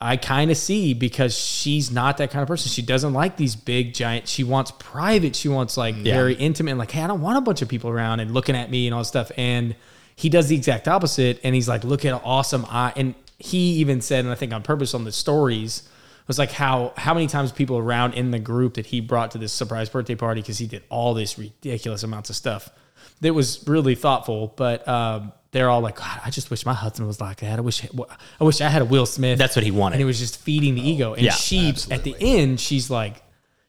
I kind of see because she's not that kind of person. She doesn't like these big giant, she wants private. She wants like very intimate and like, hey, I don't want a bunch of people around and looking at me and all this stuff. And he does the exact opposite. And he's like, look at how awesome I, and he even said, and I think on purpose on the stories, was like how how many times people around in the group that he brought to this surprise birthday party because he did all this ridiculous amounts of stuff that was really thoughtful. But um, they're all like, God, I just wish my husband was like that. I wish I wish I had a Will Smith. That's what he wanted. and it was just feeding the ego. And Yeah, she at the end, she's like.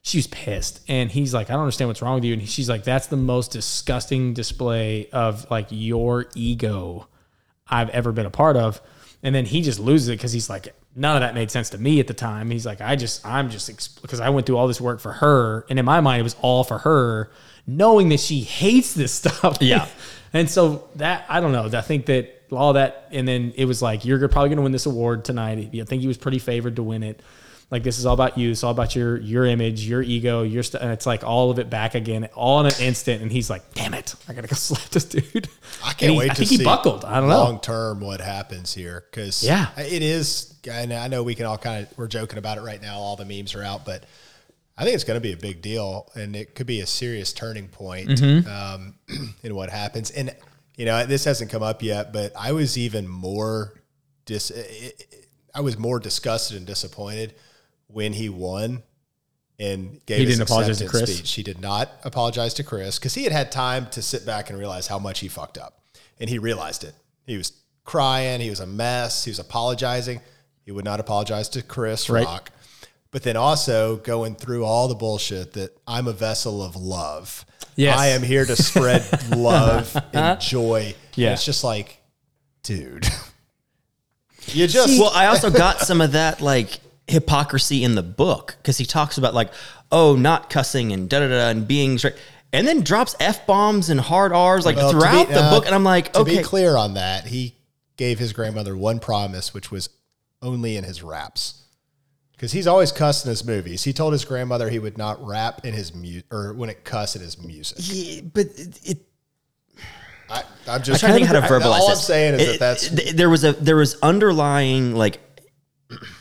She was pissed, and he's like, "I don't understand what's wrong with you." And she's like, "That's the most disgusting display of like your ego I've ever been a part of. And then he just loses it because he's like, none of that made sense to me at the time. He's like, I just, I'm just, because I went through all this work for her. And in my mind, it was all for her, knowing that she hates this stuff. Yeah. [laughs] and so that, I don't know. I think that all that, and then it was like, you're probably going to win this award tonight. I think he was pretty favored to win it. Like this is all about you. It's all about your your image, your ego, your stuff. And it's like all of it back again, all in an instant. And he's like, "Damn it, I gotta go [laughs] slap this dude." I can't he- wait I to think he buckled. I don't know. long term what happens here because Yeah. it is. And I know we can all kind of we're joking about it right now. All the memes are out, but I think it's going to be a big deal, and it could be a serious turning point Mm-hmm. um, [clears throat] in what happens. And you know, this hasn't come up yet, but I was even more dis. I was more disgusted and disappointed when he won and gave He his didn't apologize to Chris? speech. He did not apologize to Chris because he had had time to sit back and realize how much he fucked up, and he realized it. He was crying. He was a mess. He was apologizing. He would not apologize to Chris Right. Rock, but then also going through all the bullshit that I'm a vessel of love. Yes. I am here to spread [laughs] love and joy. Yeah. And it's just like, dude, [laughs] you just Well, I also got some of that like hypocrisy in the book because he talks about like, oh, not cussing and da da da and being straight, and then drops f bombs and hard r's like Well, throughout be- the uh, book, and I'm like, to okay, be clear on that, he gave his grandmother one promise, which was only in his raps. Because he's always cussing his movies. He told his grandmother he would not rap in his music or when it cuss in his music. Yeah, but it, it I, I'm I'm just trying to think how to I- verbalize All this. I'm saying is It- that that's th- there was a there was underlying like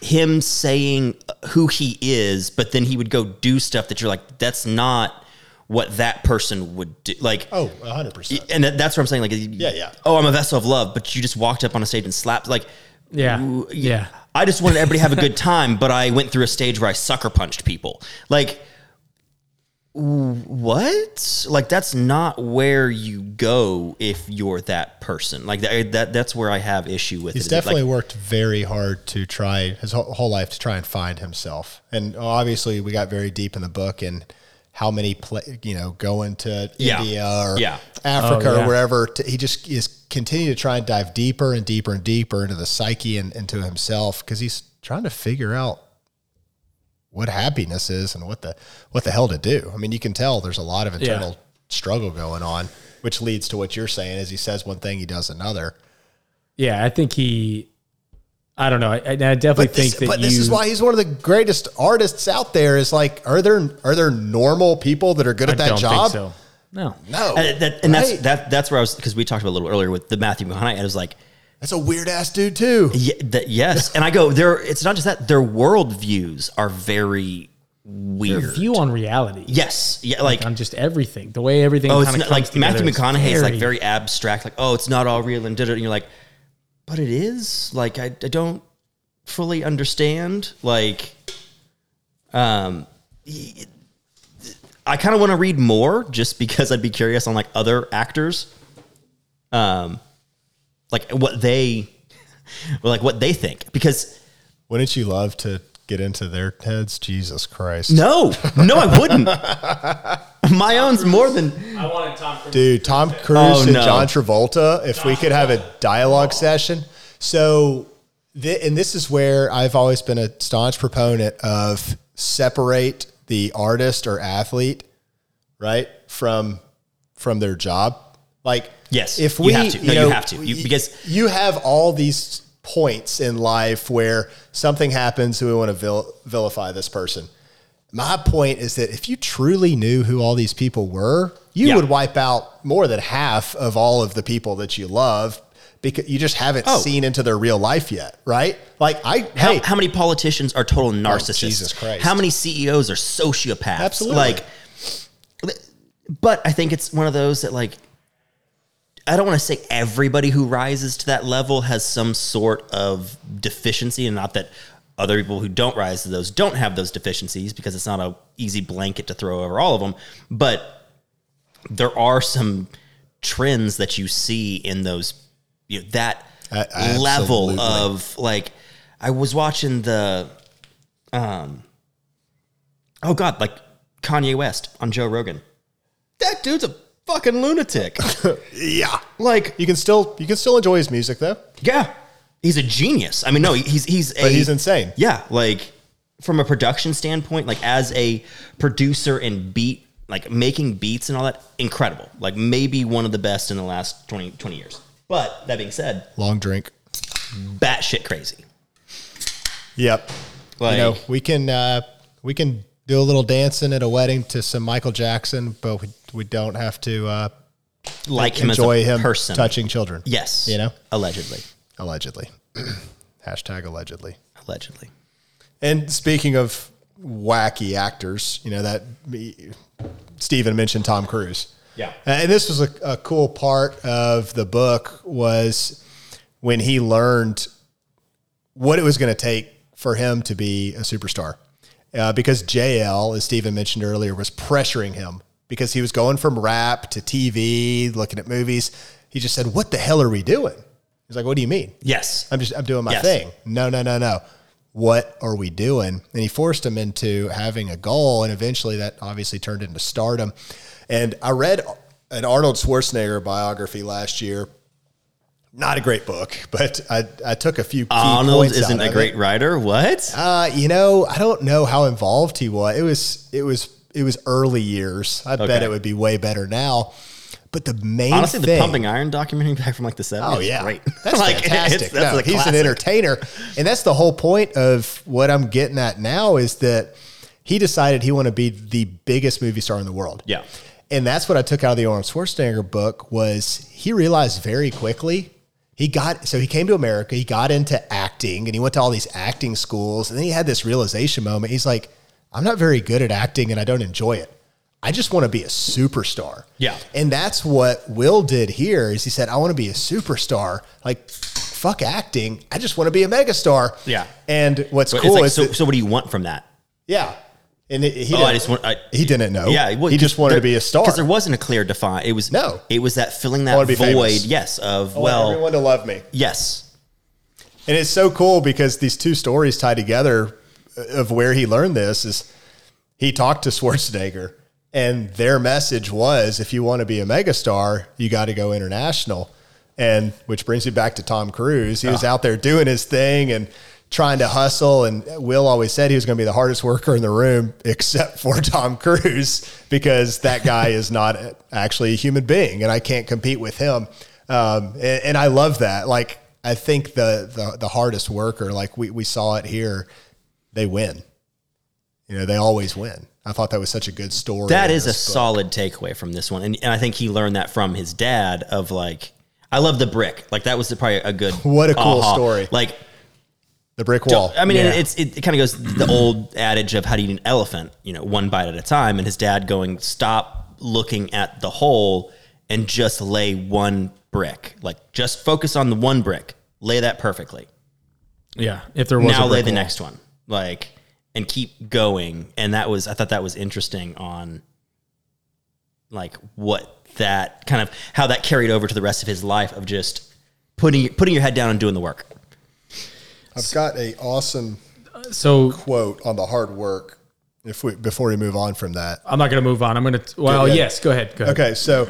him saying who he is, but then he would go do stuff that you're like, that's not what that person would do. Like, oh, 100 percent. and that, that's what I'm saying. Like, yeah, yeah. Oh, I'm a vessel of love, but you just walked up on a stage and slapped. Like, Yeah. ooh, Yeah. I just wanted everybody to have a good time, but I went through a stage where I sucker punched people. Like, what? Like, that's not where you go if you're that person. Like that. that that's where I have issue with He's it. definitely Like, worked very hard to try his whole, whole life to try and find himself. And obviously, we got very deep in the book and how many play, you know, going to Yeah. India or Yeah. Africa Oh, yeah. or wherever. To, he just is continue to try and dive deeper and deeper and deeper into the psyche and into himself because he's trying to figure out what happiness is and what the what the hell to do. I mean, you can tell there's a lot of internal struggle going on, which leads to what you're saying. Is he says one thing, he does another. Yeah, I think he. I don't know. I, I definitely But, think this, that but you. this is why he's one of the greatest artists out there. Is like, are there are there normal people that are good I at that don't job? think so. No. No, and, that, and that's that. That's where I was because we talked about a little earlier with the Matthew McConaughey. I was like, that's a weird ass dude too. Yeah, that, yes, and I go there. It's not just that their world views are very weird. Your view on reality. yes, yeah, like On just everything. The way everything oh, it's kind not, of like Matthew McConaughey is like very abstract. Like oh, it's not all real and did it. And you're like, but it is. Like I, I don't fully understand. Like, um, I kind of want to read more just because I'd be curious on like other actors, um, like what they, [laughs] like what they think because. Wouldn't you love to get into their heads? Jesus Christ, No, no, I wouldn't. [laughs] My own's more than I wanted Tom Cruise. dude. Tom Cruise Oh, and no. John Travolta. If we could have a dialogue session, so th- and this is where I've always been a staunch proponent of separate the artist or athlete, right, from from their job. Like, Yes, if you we have to. No, you know, have to. You- because- you have all these points in life where something happens and we want to vil- vilify this person. My point is that if you truly knew who all these people were, you Yeah. would wipe out more than half of all of the people that you love because you just haven't Oh. seen into their real life yet, right? Like I how, hey, how many politicians are total oh, narcissists? Jesus Christ. How many CEOs are sociopaths? Absolutely. Like, but I think it's one of those that like. I don't want to say everybody who rises to that level has some sort of deficiency, and not that other people who don't rise to those don't have those deficiencies because it's not a easy blanket to throw over all of them. But there are some trends that you see in those you know, that A- level absolutely. of like I was watching the um oh god like Kanye West on Joe Rogan. That dude's a fucking lunatic. [laughs] yeah. like You can still you can still enjoy his music though. yeah, he's a genius. I mean no, he's he's a But he's insane. Yeah, like from a production standpoint, like as a producer and beat like making beats and all that incredible. Like maybe one of the best in the last 20, 20 years. But that being said, Long drink. batshit crazy. Yep. Like, you know, we can uh, we can do a little dancing at a wedding to some Michael Jackson, but we, we don't have to uh, like him enjoy as a him person. touching children. Yes. You know? Allegedly. Allegedly. [clears throat] Hashtag allegedly. Allegedly. And speaking of wacky actors, you know that Stephen mentioned Tom Cruise. Yeah. and this was a, a cool part of the book was when he learned what it was going to take for him to be a superstar. Uh, because JL, as Stephen mentioned earlier, was pressuring him because he was going from rap to TV, looking at movies. He just said, "What the hell are we doing?" He's like, "What do you mean?" Yes. I'm just I'm doing my Yes. thing. No, no, no, no. What are we doing? And he forced him into having a goal, and eventually that obviously turned into stardom. And I read an Arnold Schwarzenegger biography last year. Not a great book, [laughs] but I, I took a few. Key Arnold points isn't a great It. writer. What? Uh, you know, I don't know how involved he was. It was it was it was early years. I bet it would be way better now. But the main Honestly, thing, the Pumping Iron documentary [laughs] back from like the 70s. Oh yeah, great. That's [laughs] Like, fantastic. that's No, he's an entertainer, and that's the whole point of what I'm getting at now is that he decided he wanted to be the biggest movie star in the world. Yeah. and that's what I took out of the Arnold Schwarzenegger book was he realized very quickly he got so he came to America, he got into acting, and he went to all these acting schools, and then he had this realization moment. He's like, I'm not very good at acting, and I don't enjoy it. I just want to be a superstar. Yeah. And that's what Will did here is he said, I want to be a superstar. Like, fuck acting. I just want to be a megastar. Yeah. And what's But cool like, is so, that- so what do you want from that? yeah. And it, he, Oh, didn't, I just want. I, he didn't know. Yeah, well, he just wanted to be a star. because there wasn't a clear define. It was No. It was that filling that void. famous. Yes, of I want well, everyone to love me. yes, And it's so cool because these two stories tie together of where he learned this is he talked to [laughs] Schwarzenegger and their message was if you want to be a megastar, you got to go international. And which brings me back to Tom Cruise. He was out there doing his thing and trying to hustle. And Will always said he was going to be the hardest worker in the room, [laughs] except for Tom Cruise, because that guy is not actually a human being and I can't compete with him. Um, and, and I love that. Like, I think the, the, the hardest worker, like we, we saw it here, they win. You know, they always win. I thought that was such a good story. That is a book. solid takeaway from this one, and, and I think he learned that from his dad. Of like, I love the brick. Like that was probably a good. [laughs] What a cool aha. story. Like the brick wall. I mean, Yeah. it's it, it kind of goes the old adage of how do you eat an elephant? You know, one bite at a time. And his dad going, stop looking at the whole and just lay one brick. Like just focus on the one brick. Lay that perfectly. Yeah. If there was now a lay brick the wall. next one. Like and keep going. And that was I thought that was interesting on like what that kind of how that carried over to the rest of his life of just putting putting your head down and doing the work. I've got a awesome So quote on the hard work. If we before we move on from that, I'm not going to move on. I'm going to. Well, Yeah. yes. Go ahead. Go ahead. Okay, so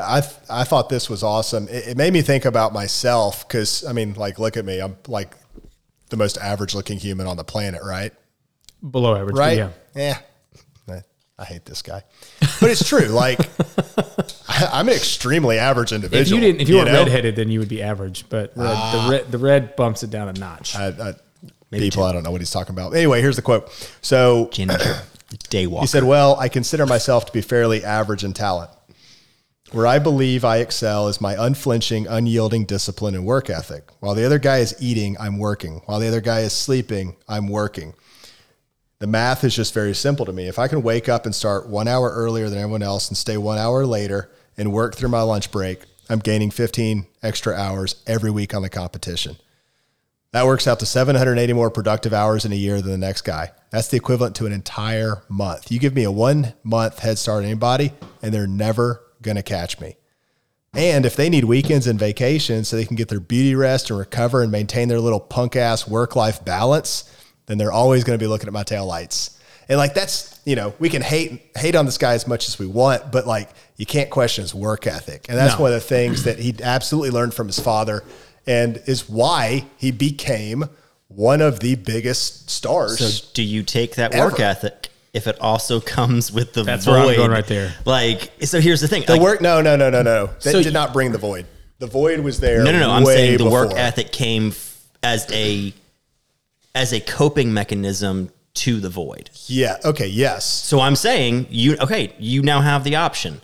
I I thought this was awesome. It, it made me think about myself because I mean, like, look at me. I'm like the most average looking human on the planet, right? Below average. Right? Yeah. Yeah. I, I hate this guy, but it's true. Like, I, [laughs] I'm an extremely average individual. If you didn't, if you, weren't know? redheaded, then you would be average. But red, the ah. red, the red bumps it down a notch. I, I, people, I don't know what he's talking about. Anyway, here's the quote. So Ginger. [clears throat] Daywalker. He said, Well, I consider myself to be fairly average in talent. Where I believe I excel is my unflinching, unyielding discipline and work ethic. While the other guy is eating, I'm working. While the other guy is sleeping, I'm working. The math is just very simple to me. If I can wake up and start one hour earlier than everyone else and stay one hour later and work through my lunch break, I'm gaining 15 extra hours every week on the competition. That works out to 780 more productive hours in a year than the next guy. That's the equivalent to an entire month. You give me a one month head start on anybody, and they're never going to catch me. And if they need weekends and vacations so they can get their beauty rest and recover and maintain their little punk ass work life balance, then they're always going to be looking at my taillights. And like that's, you know, we can hate hate on this guy as much as we want, but like you can't question his work ethic. And that's No. one of the things that he absolutely learned from his father and is why he became one of the biggest stars. So do you take that work ethic if it also [laughs] comes with the That's void? where I'm going right there. Like, so here's the thing. the like, work no, no, no, no, no. That So- did not bring the void. The void was there. no, no, no. I'm saying the work ethic came f- as a as a coping mechanism to the void. Yeah. Okay. Yes. So I'm saying you okay, you now have the option.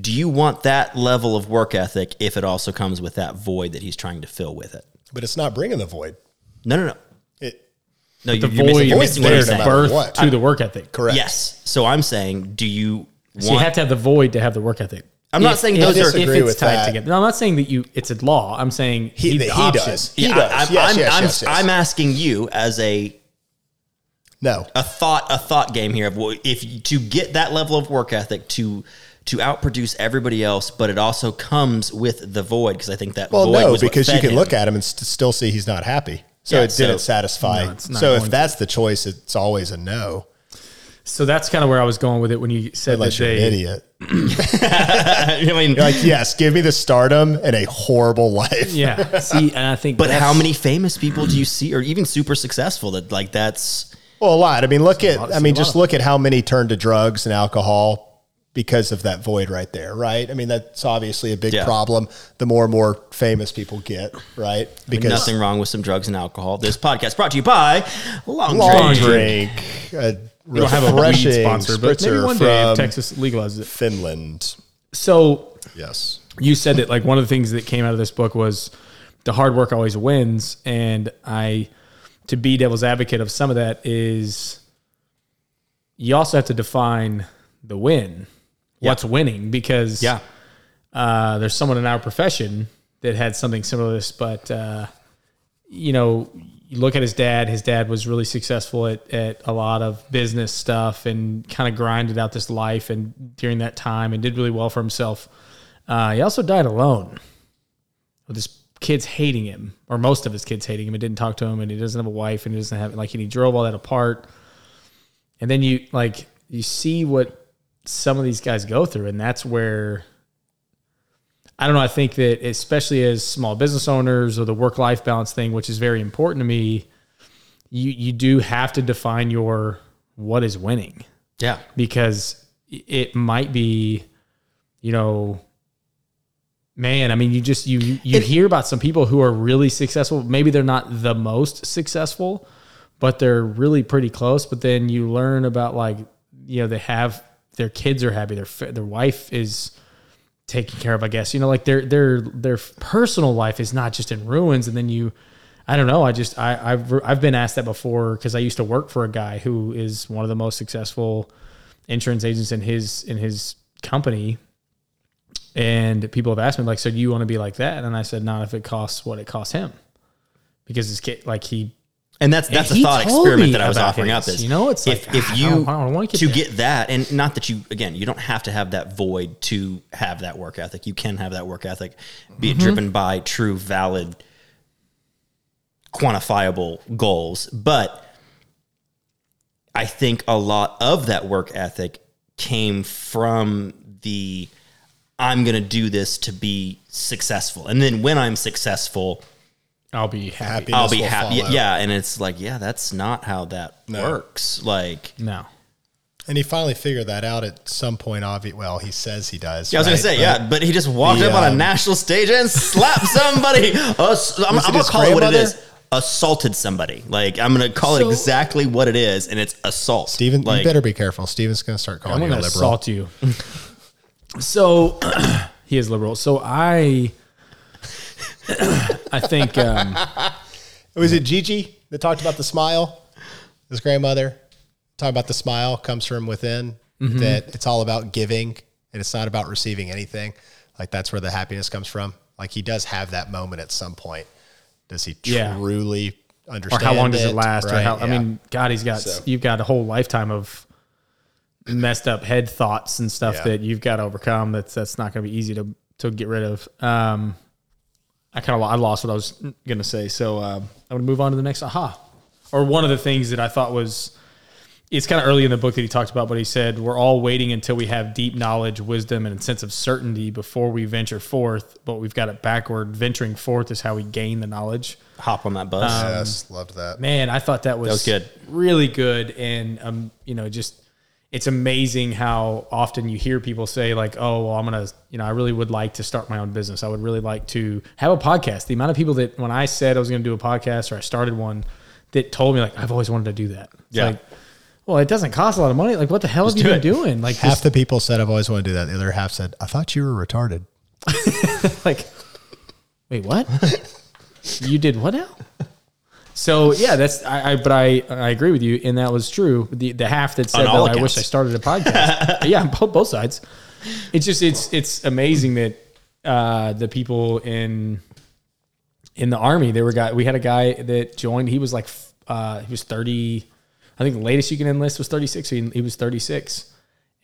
Do you want that level of work ethic if it also comes with that void that he's trying to fill with it? But it's not bringing the void. No, no, no. It, No, The you're, you're missing, void you're is missing what there I'm to saying. birth what. to the work ethic. correct. Yes. So I'm saying, do you want So you have to have the void to have the work ethic. I'm not If- saying if, those if are- it's with tied that. together. No, I'm not saying that you. It's a law. I'm saying He, he, he, the option. does. He Yeah, does. I, I'm, yes, I'm, yes, I'm, yes, yes. I'm asking you as a no. a thought a thought game here of what- if you, to get that level of work ethic to to outproduce everybody else, but it also comes with the void because I think that Well, void no, was what because you fed can him. look at him and st- still see he's not happy. So Yeah, it didn't so- satisfy. No, so if going to. that's the choice, it's always a no, So that's kind of where I was going with it when you said unless that you're they. an idiot. [laughs] I mean, You're like, yes, give me the stardom and a horrible life. Yeah. [laughs] See, and I think. but how many famous people do you see, or even super successful that like that's Well, a lot. I mean, look at. lot- I mean, see a lot just look at how many turned to drugs and alcohol because of that void right there, right? I mean, that's obviously a big Yeah. problem. The more and more famous people get, right? Because Nothing wrong with some drugs and alcohol. This podcast brought to you by Long, long Drink. drink, a We don't have a weed sponsor, but maybe one day if from Texas legalizes it. Finland. So Yes. you said that like one of the things that came out of this book was the hard work always wins and i to be devil's advocate of some of that is you also have to define the win what's winning because Yeah. uh, there's someone in our profession that had something similar to this but uh, you know you look at his dad his dad was really successful at, at a lot of business stuff and kind of grinded out this life and during that time and did really well for himself uh, he also died alone with his kids hating him, or most of his kids hating him, and didn't talk to him, and he doesn't have a wife, and he doesn't have like, and he drove all that apart. And then you like you see what some of these guys go through, and that's where I don't know. I think that especially as small business owners or the work life balance thing, which is very important to me, you you do have to define your what is winning Yeah. because it might be, you know, man. I mean, you just you you you hear about some people who are really successful. Maybe they're not the most successful, but they're really pretty close. But then you learn about like you know they have their kids are happy, their their wife is taken care of. I guess you know like their their their personal life is not just in ruins, and then you. I don't know. I just I, I've I've been asked that before because I used to work for a guy who is one of the most successful insurance agents in his in his company, and people have asked me like, "So do you want to be like that?" And I said, "Not if it costs what it costs him," because it's kid like he And that's that's And a thought experiment that I was offering up. his, Is you know, it's if like, if ah, I you don't- I don't get to there. get that, and not that you again, you don't have to have that void to have that work ethic. You can have that work ethic, be Mm-hmm. it driven by true, valid, quantifiable goals. But I think a lot of that work ethic came from the I'm going to do this to be successful, and then when I'm successful. I'll be happy. Happy. I'll be happy. follow. Yeah, and it's like, yeah, that's not how that works. Like, No, And he finally figured that out at some point. Obvi- well, he says he does. yeah, I was gonna say, But yeah, but he just walked the, up on a um, national stage and slapped [laughs] somebody. Ass- I'm, I'm gonna call it what it grandmother? is. Assaulted somebody. Like, I'm gonna call So- it exactly what it is, and it's assault. Steven, like, you better be careful. Steven's going to start calling I'm you a gonna liberal. assault you. [laughs] so [clears throat] he is liberal. So I, I think um, [laughs] Was it Gigi that talked about the smile? His grandmother talking about the smile comes from within. Mm-hmm. That it's all about giving and it's not about receiving anything. Like that's where the happiness comes from. Like he does have that moment at some point. Does he Yeah. truly or understand? how long does it last? Or Right, how? I mean, God, he's got So- you've got a whole lifetime of messed up head thoughts and stuff Yeah. that you've got to overcome. That's that's not going to be easy to to get rid of. Um, I kind of I lost what I was going to say, so um, I'm going to move on to the next aha. Or one of the things that I thought was. It's kind of early in the book that he talked about, but he said we're all waiting until we have deep knowledge, wisdom, and a sense of certainty before we venture forth. But we've got it backward. Venturing forth is how we gain the knowledge. hop on that bus. Um, yes, loved that. Man, I thought that was, was good. really good, and um, you know, just it's amazing how often you hear people say like, "Oh, well, I'm gonna," you know, I really would like to start my own business. I would really like to have a podcast. The amount of people that when I said I was going to do a podcast or I started one, that told me like, "I've always wanted to do that." It's Yeah. like, well, it doesn't cost a lot of money. Like, what the hell have you do been doing? Like, Half just, the people said I've always wanted to do that. The other half said I thought you were retarded. [laughs] like, wait, what? you did what now? So yeah, that's I, I but I I agree with you, and that was true. The the half that said that all I wish. I started a podcast. [laughs] yeah, both, both sides. It's just it's it's amazing that uh, the people in in the army they were guy we had a guy that joined. He was like uh, he was thirty. I think the latest you can enlist was thirty six. He, he was thirty six,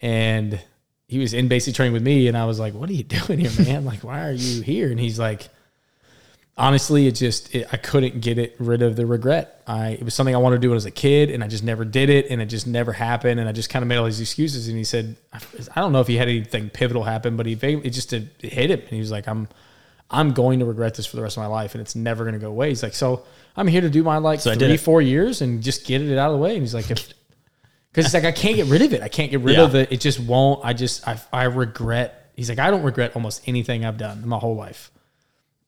and he was in basic training with me, and I was like, "What are you [laughs] doing here, man? Like, why are you here?" And he's like honestly, it just it, I couldn't get it rid of the regret. I it was something I wanted to do as a kid, and I just never did it, and it just never happened, and I just kind of made all these excuses. And he said, I, don't know if he had anything pivotal happen, but he it just it hit him, and he was like, I'm I'm going to regret this for the rest of my life, and it's never going to go away. He's like, so I'm here to do my like did three four years and just get it out of the way. And he's like, if [laughs] because it's like I can't get rid of it. I can't get rid Yeah. of it. It just won't. I just I I regret. He's like I don't regret almost anything I've done in my whole life,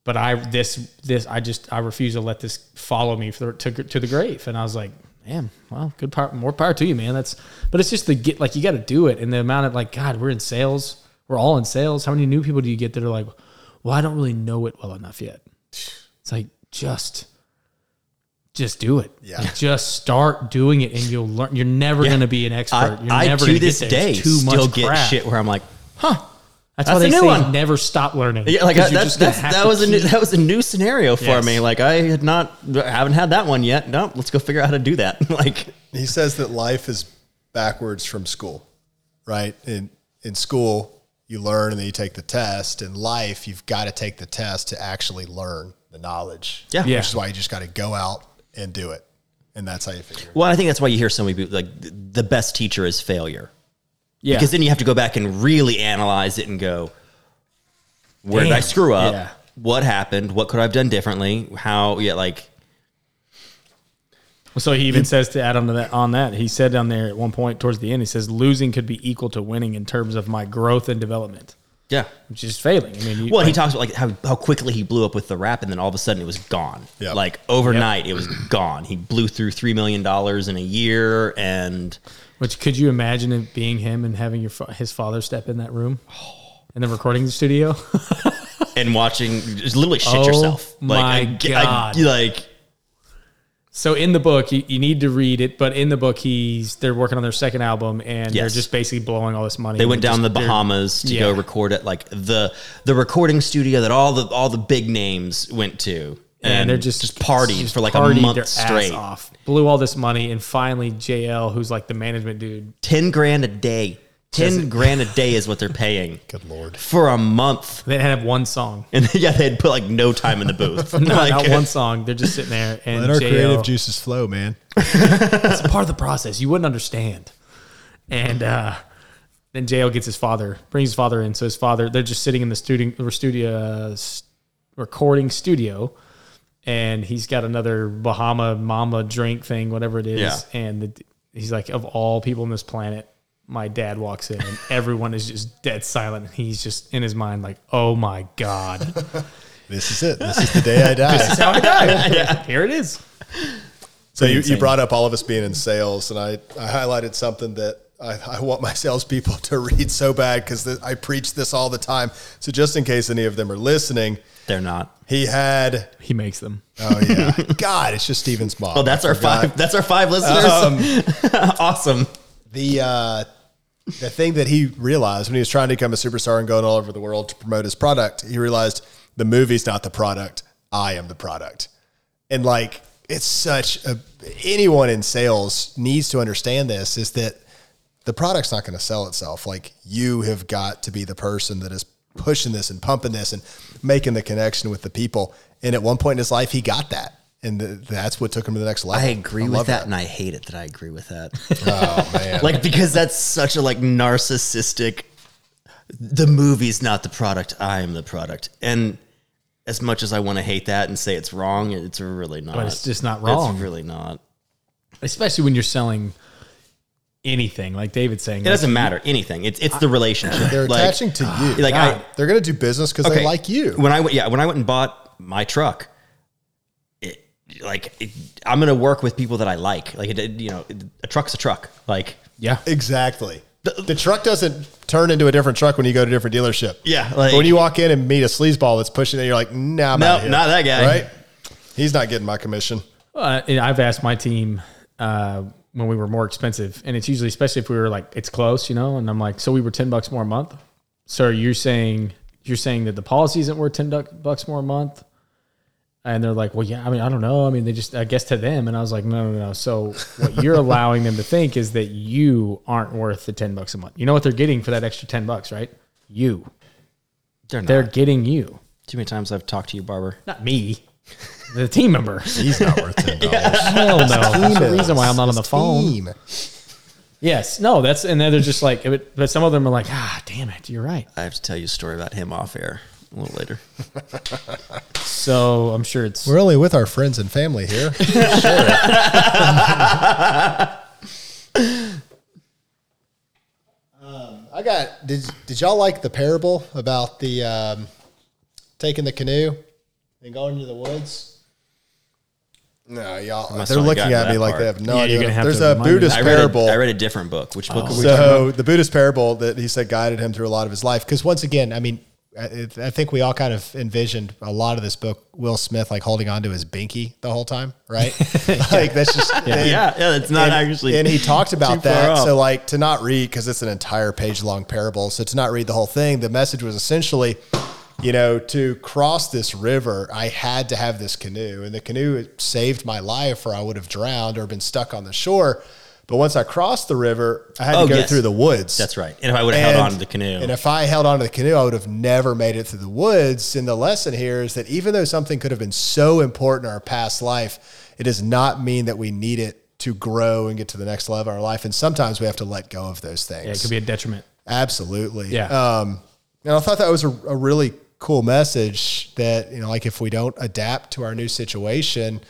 but I this this I just I refuse to let this follow me for to to the grave. And I was like, man, well, good power, more power to you, man. That's but it's just the get like you got to do it, and the amount of like God, we're in sales. We're all in sales. How many new people do you get that are like, well, I don't really know it well enough yet. It's like just just do it. Yeah. Just start doing it and you'll learn. You're never going to be an expert. I, You're I never to gonna this get day still much get crap. shit where I'm like, That's, That's why a they new say one. never stop learning. yeah, like I, you're that's, just that's, that was a new, that was a new scenario for Yes. me. Like I had not, I haven't had that one yet. No, let's go figure out how to do that. [laughs] like, He says that life is backwards from school, right? In in school, you learn and then you take the test. In life, you've got to take the test to actually learn the knowledge. Yeah. Yeah. Which is why you just got to go out and do it. And that's how you figure it. well, I think that's why you hear so many people like the best teacher is failure. Yeah. because then you have to go back and really analyze it and go, where did I screw up? Yeah. What happened? What could I have done differently? How? Yeah, like so he even says to add on to that on that he said down there at one point towards the end he says losing could be equal to winning in terms of my growth and development, yeah. which is failing. I mean, you, Well, he talks about like how, how quickly he blew up with the rap, and then all of a sudden it was gone. Yep. Like overnight, it was gone. He blew through three million dollars in a year, and which could you imagine it being him and having your his father step in that room in the recording studio? [laughs] and watching just literally shit Oh yourself. my like, I get- I- God. like So in the book, you, you need to read it. But in the book, he's they're working on their second album, and they're just basically blowing all this money. They went down the just- they're- Bahamas to go record at like the the recording studio that all the all the big names went to, and they're just just just for like a month straight. off. Blew all this money, and finally JL, who's like the management dude, Ten grand a day. Ten grand a day is what they're paying [laughs] Good Lord. for a month. they didn't have one song, [laughs] And yeah, they'd put like no time in the booth. [laughs] no, Like, not one song. They're just sitting there, and Let our JL, creative juices flow, man. it's part of the process. You wouldn't understand. And uh, then JL gets his father, brings his father in. So his father, they're just sitting in the studio, or studio uh, recording studio, and he's got another Bahama Mama drink thing, whatever it is. Yeah. And the, he's like, of all people on this planet, my dad walks in, and everyone is just dead silent. He's just in his mind like, oh my god, [laughs] This is it. This is the day I [laughs] die. that's how I die. [laughs] yeah. Here it is. So you, you brought up all of us being in sales, and I, I highlighted something that I, I want my salespeople to read so bad because I preach this all the time. So just in case any of them are listening, they're not. he had He makes them. oh yeah, God, it's just Steven's mom. Oh, that's I our forgot. five. That's our five listeners. Um, awesome. The uh, the thing that he realized when he was trying to become a superstar and going all over the world to promote his product, he realized the movie's not the product. I am the product. And like it's such a anyone in sales needs to understand this is that the product's not going to sell itself. Like you have got to be the person that is pushing this and pumping this and making the connection with the people. And at one point in his life, he got that. And th- that's what took him to the next level. I agree with love that, and I hate it that I agree with that. [laughs] Oh man. like because that's such a like narcissistic. The movie's not the product. I am the product, and as much as I want to hate that and say it's wrong, it's really not. But it's just not wrong. It's really not. especially when you're selling anything like David's saying. It doesn't matter anything. It's it's the relationship. They're Like- attaching to you. Like I, They're going to do business because they like you. When I went, yeah, when I went and bought my truck, it, like it, I'm gonna work with people that I like. Like it, you know, a truck's a truck. Like yeah, Exactly. The, truck doesn't turn into a different truck when you go to a different dealership. Yeah, But like- when you walk in and meet a sleazeball that's pushing it, you're like, nah, I'm No, outta here. not that guy. Right? He's not getting my commission. uh, I've asked my team uh, when we were more expensive, and it's usually especially if we were like it's close, you know. And I'm like, so we were ten bucks more a month. So you're saying you're saying that the policy isn't worth ten bucks more a month? And they're like, well, yeah. I mean, I don't know. I mean, they just, I guess to them. And I was like, no, no, no. So what you're [laughs] allowing them to think is that you aren't worth the ten bucks a month. You know what they're getting for that extra ten bucks, right? You. they're not. They're getting you, Too many times I've talked to you, Barber. not me. The team member. [laughs] He's not worth $10. [laughs] Hell no. That's the reason why I'm not on the phone. Team. Yes, no, that's and then they're just like, but but some of them are like, ah, damn it, you're right. I have to tell you a story about him off air a little later. [laughs] So I'm sure it's We're only with our friends and family here. [laughs] Um, I got did did y'all like the parable about the um, taking the canoe and going into the woods? No, y'all. must They're have looking gotten at that me like part. they have no Yeah, idea. you're gonna have There's to a remind me. Buddhist I read, parable. a, I read a different book. Which book? are we talking So about? the Buddhist parable that he said guided him through a lot of his life. Because once again, I mean, I, I think we all kind of envisioned a lot of this book, Will Smith like holding on to his binky the whole time, right? [laughs] [laughs] like that's just Yeah, yeah, it's not and, actually. And he talked about that. So like to not read because it's an entire page long parable. So to not read the whole thing, the message was essentially, you know, to cross this river, I had to have this canoe, and the canoe saved my life, or I would have drowned or been stuck on the shore. But once I crossed the river, I had Oh, to go yes. through the woods. That's right. And if I would have held on to the canoe, And if I held on to the canoe, I would have never made it through the woods. And the lesson here is that even though something could have been so important in our past life, it does not mean that we need it to grow and get to the next level of our life. And sometimes we have to let go of those things. Yeah, it could be a detriment. Absolutely. Yeah. Um, and I thought that was a, a really cool message that, you know, like if we don't adapt to our new situation,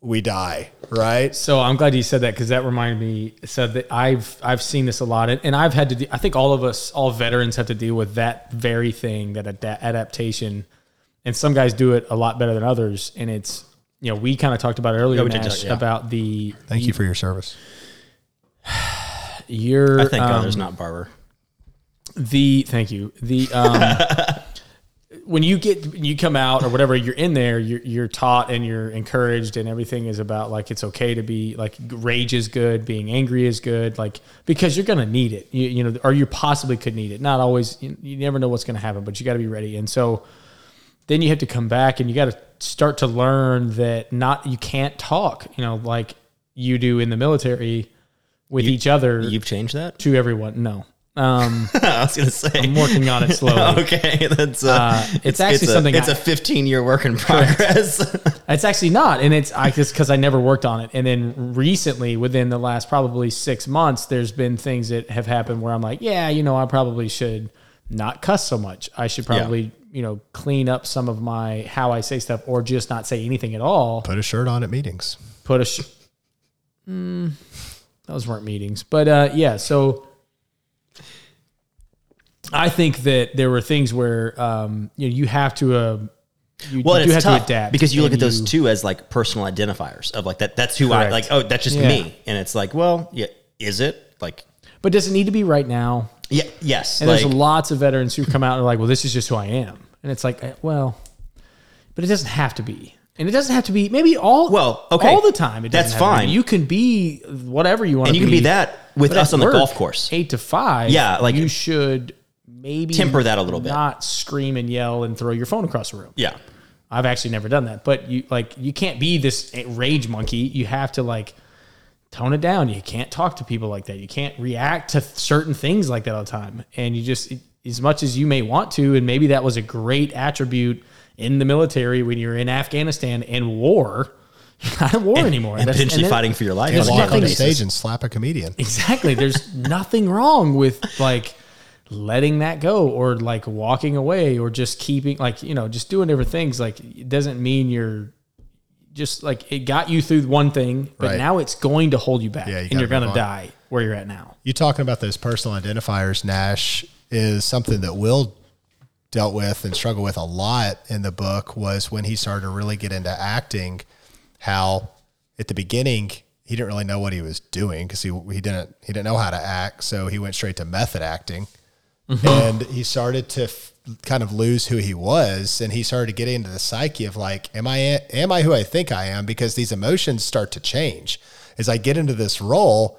we die, right? So I'm glad you said that because that reminded me. So that I've I've seen this a lot, and, and I've had to. De- I think all of us, all veterans, have to deal with that very thing, that ada- adaptation. And some guys do it a lot better than others. And it's you know we kind of talked about it earlier, we did Nash, talk, yeah. about the Thank you for your service. your. I think um, others, not Barber. the thank you the um [laughs] when you get when you come out or whatever you're in there you're, you're taught and you're encouraged and everything is about like it's okay to be like rage is good being angry is good like because you're gonna need it. You, you know or you possibly could need it. Not always you, you never know what's gonna happen but you got to be ready. And so then you have to come back and you got to start to learn that not you can't talk you know like you do in the military with each other You've changed that. to everyone. No um [laughs] I was gonna say. I'm working on it slowly. [laughs] okay, that's uh, Uh, it's actually a, something It's I- a 15 year work in progress. [laughs] It's actually not, and it's I just because I never worked on it. And then recently, within the last probably six months, there's been things that have happened where I'm like, yeah, you know, I probably should not cuss so much. I should probably, you know, clean up some of my how I say stuff, or just not say anything at all. Put a shirt on at meetings. Put a. Sh- mm, those weren't meetings, but uh, yeah. So I think that there were things where um, you know you have to. Uh, you, well, you do it's have tough to adapt because you look at those you- two as like personal identifiers of like that. That's who I Correct. like. Oh, that's just Yeah. me. And it's like, well, yeah, is it like? But does it need to be right now? Yeah, yes. And like, there's lots of veterans who come out and are like, well, this is just who I am. And it's like, eh, well, but it doesn't have to be. And it doesn't have to be maybe all Well, okay. all the time. It That's have to be. fine. You can be whatever you want and you be. can be that with us on the golf course. Eight to five. Yeah, like- you should maybe Temper that a little bit. Not scream and yell and throw your phone across the room. Yeah. I've actually never done that. But you like you can't be this rage monkey. You have to like tone it down. You can't talk to people like that. You can't react to certain things like that all the time. And you just as much as you may want to, and maybe that was a great attribute in the military when you're in Afghanistan and war. [laughs] Not at war anymore. And That's- potentially then- fighting for your life. There's Walk on the stage and slap a comedian. Exactly. There's [laughs] nothing wrong with like letting that go or like walking away or just keeping like, you know, just doing different things. Like it doesn't mean you're just like it got you through one thing, but Right. now it's going to hold you back Yeah, you and you're going to die where you're at now. You talking about those personal identifiers, Nash, is something that Will dealt with and struggled with a lot in the book was when he started to really get into acting, how at the beginning he didn't really know what he was doing because he he didn't he didn't know how to act, so he went straight to method acting. Mm-hmm. And he started to f- kind of lose who he was, and he started to get into the psyche of like, am I am I who I think I am? Because these emotions start to change as I get into this role.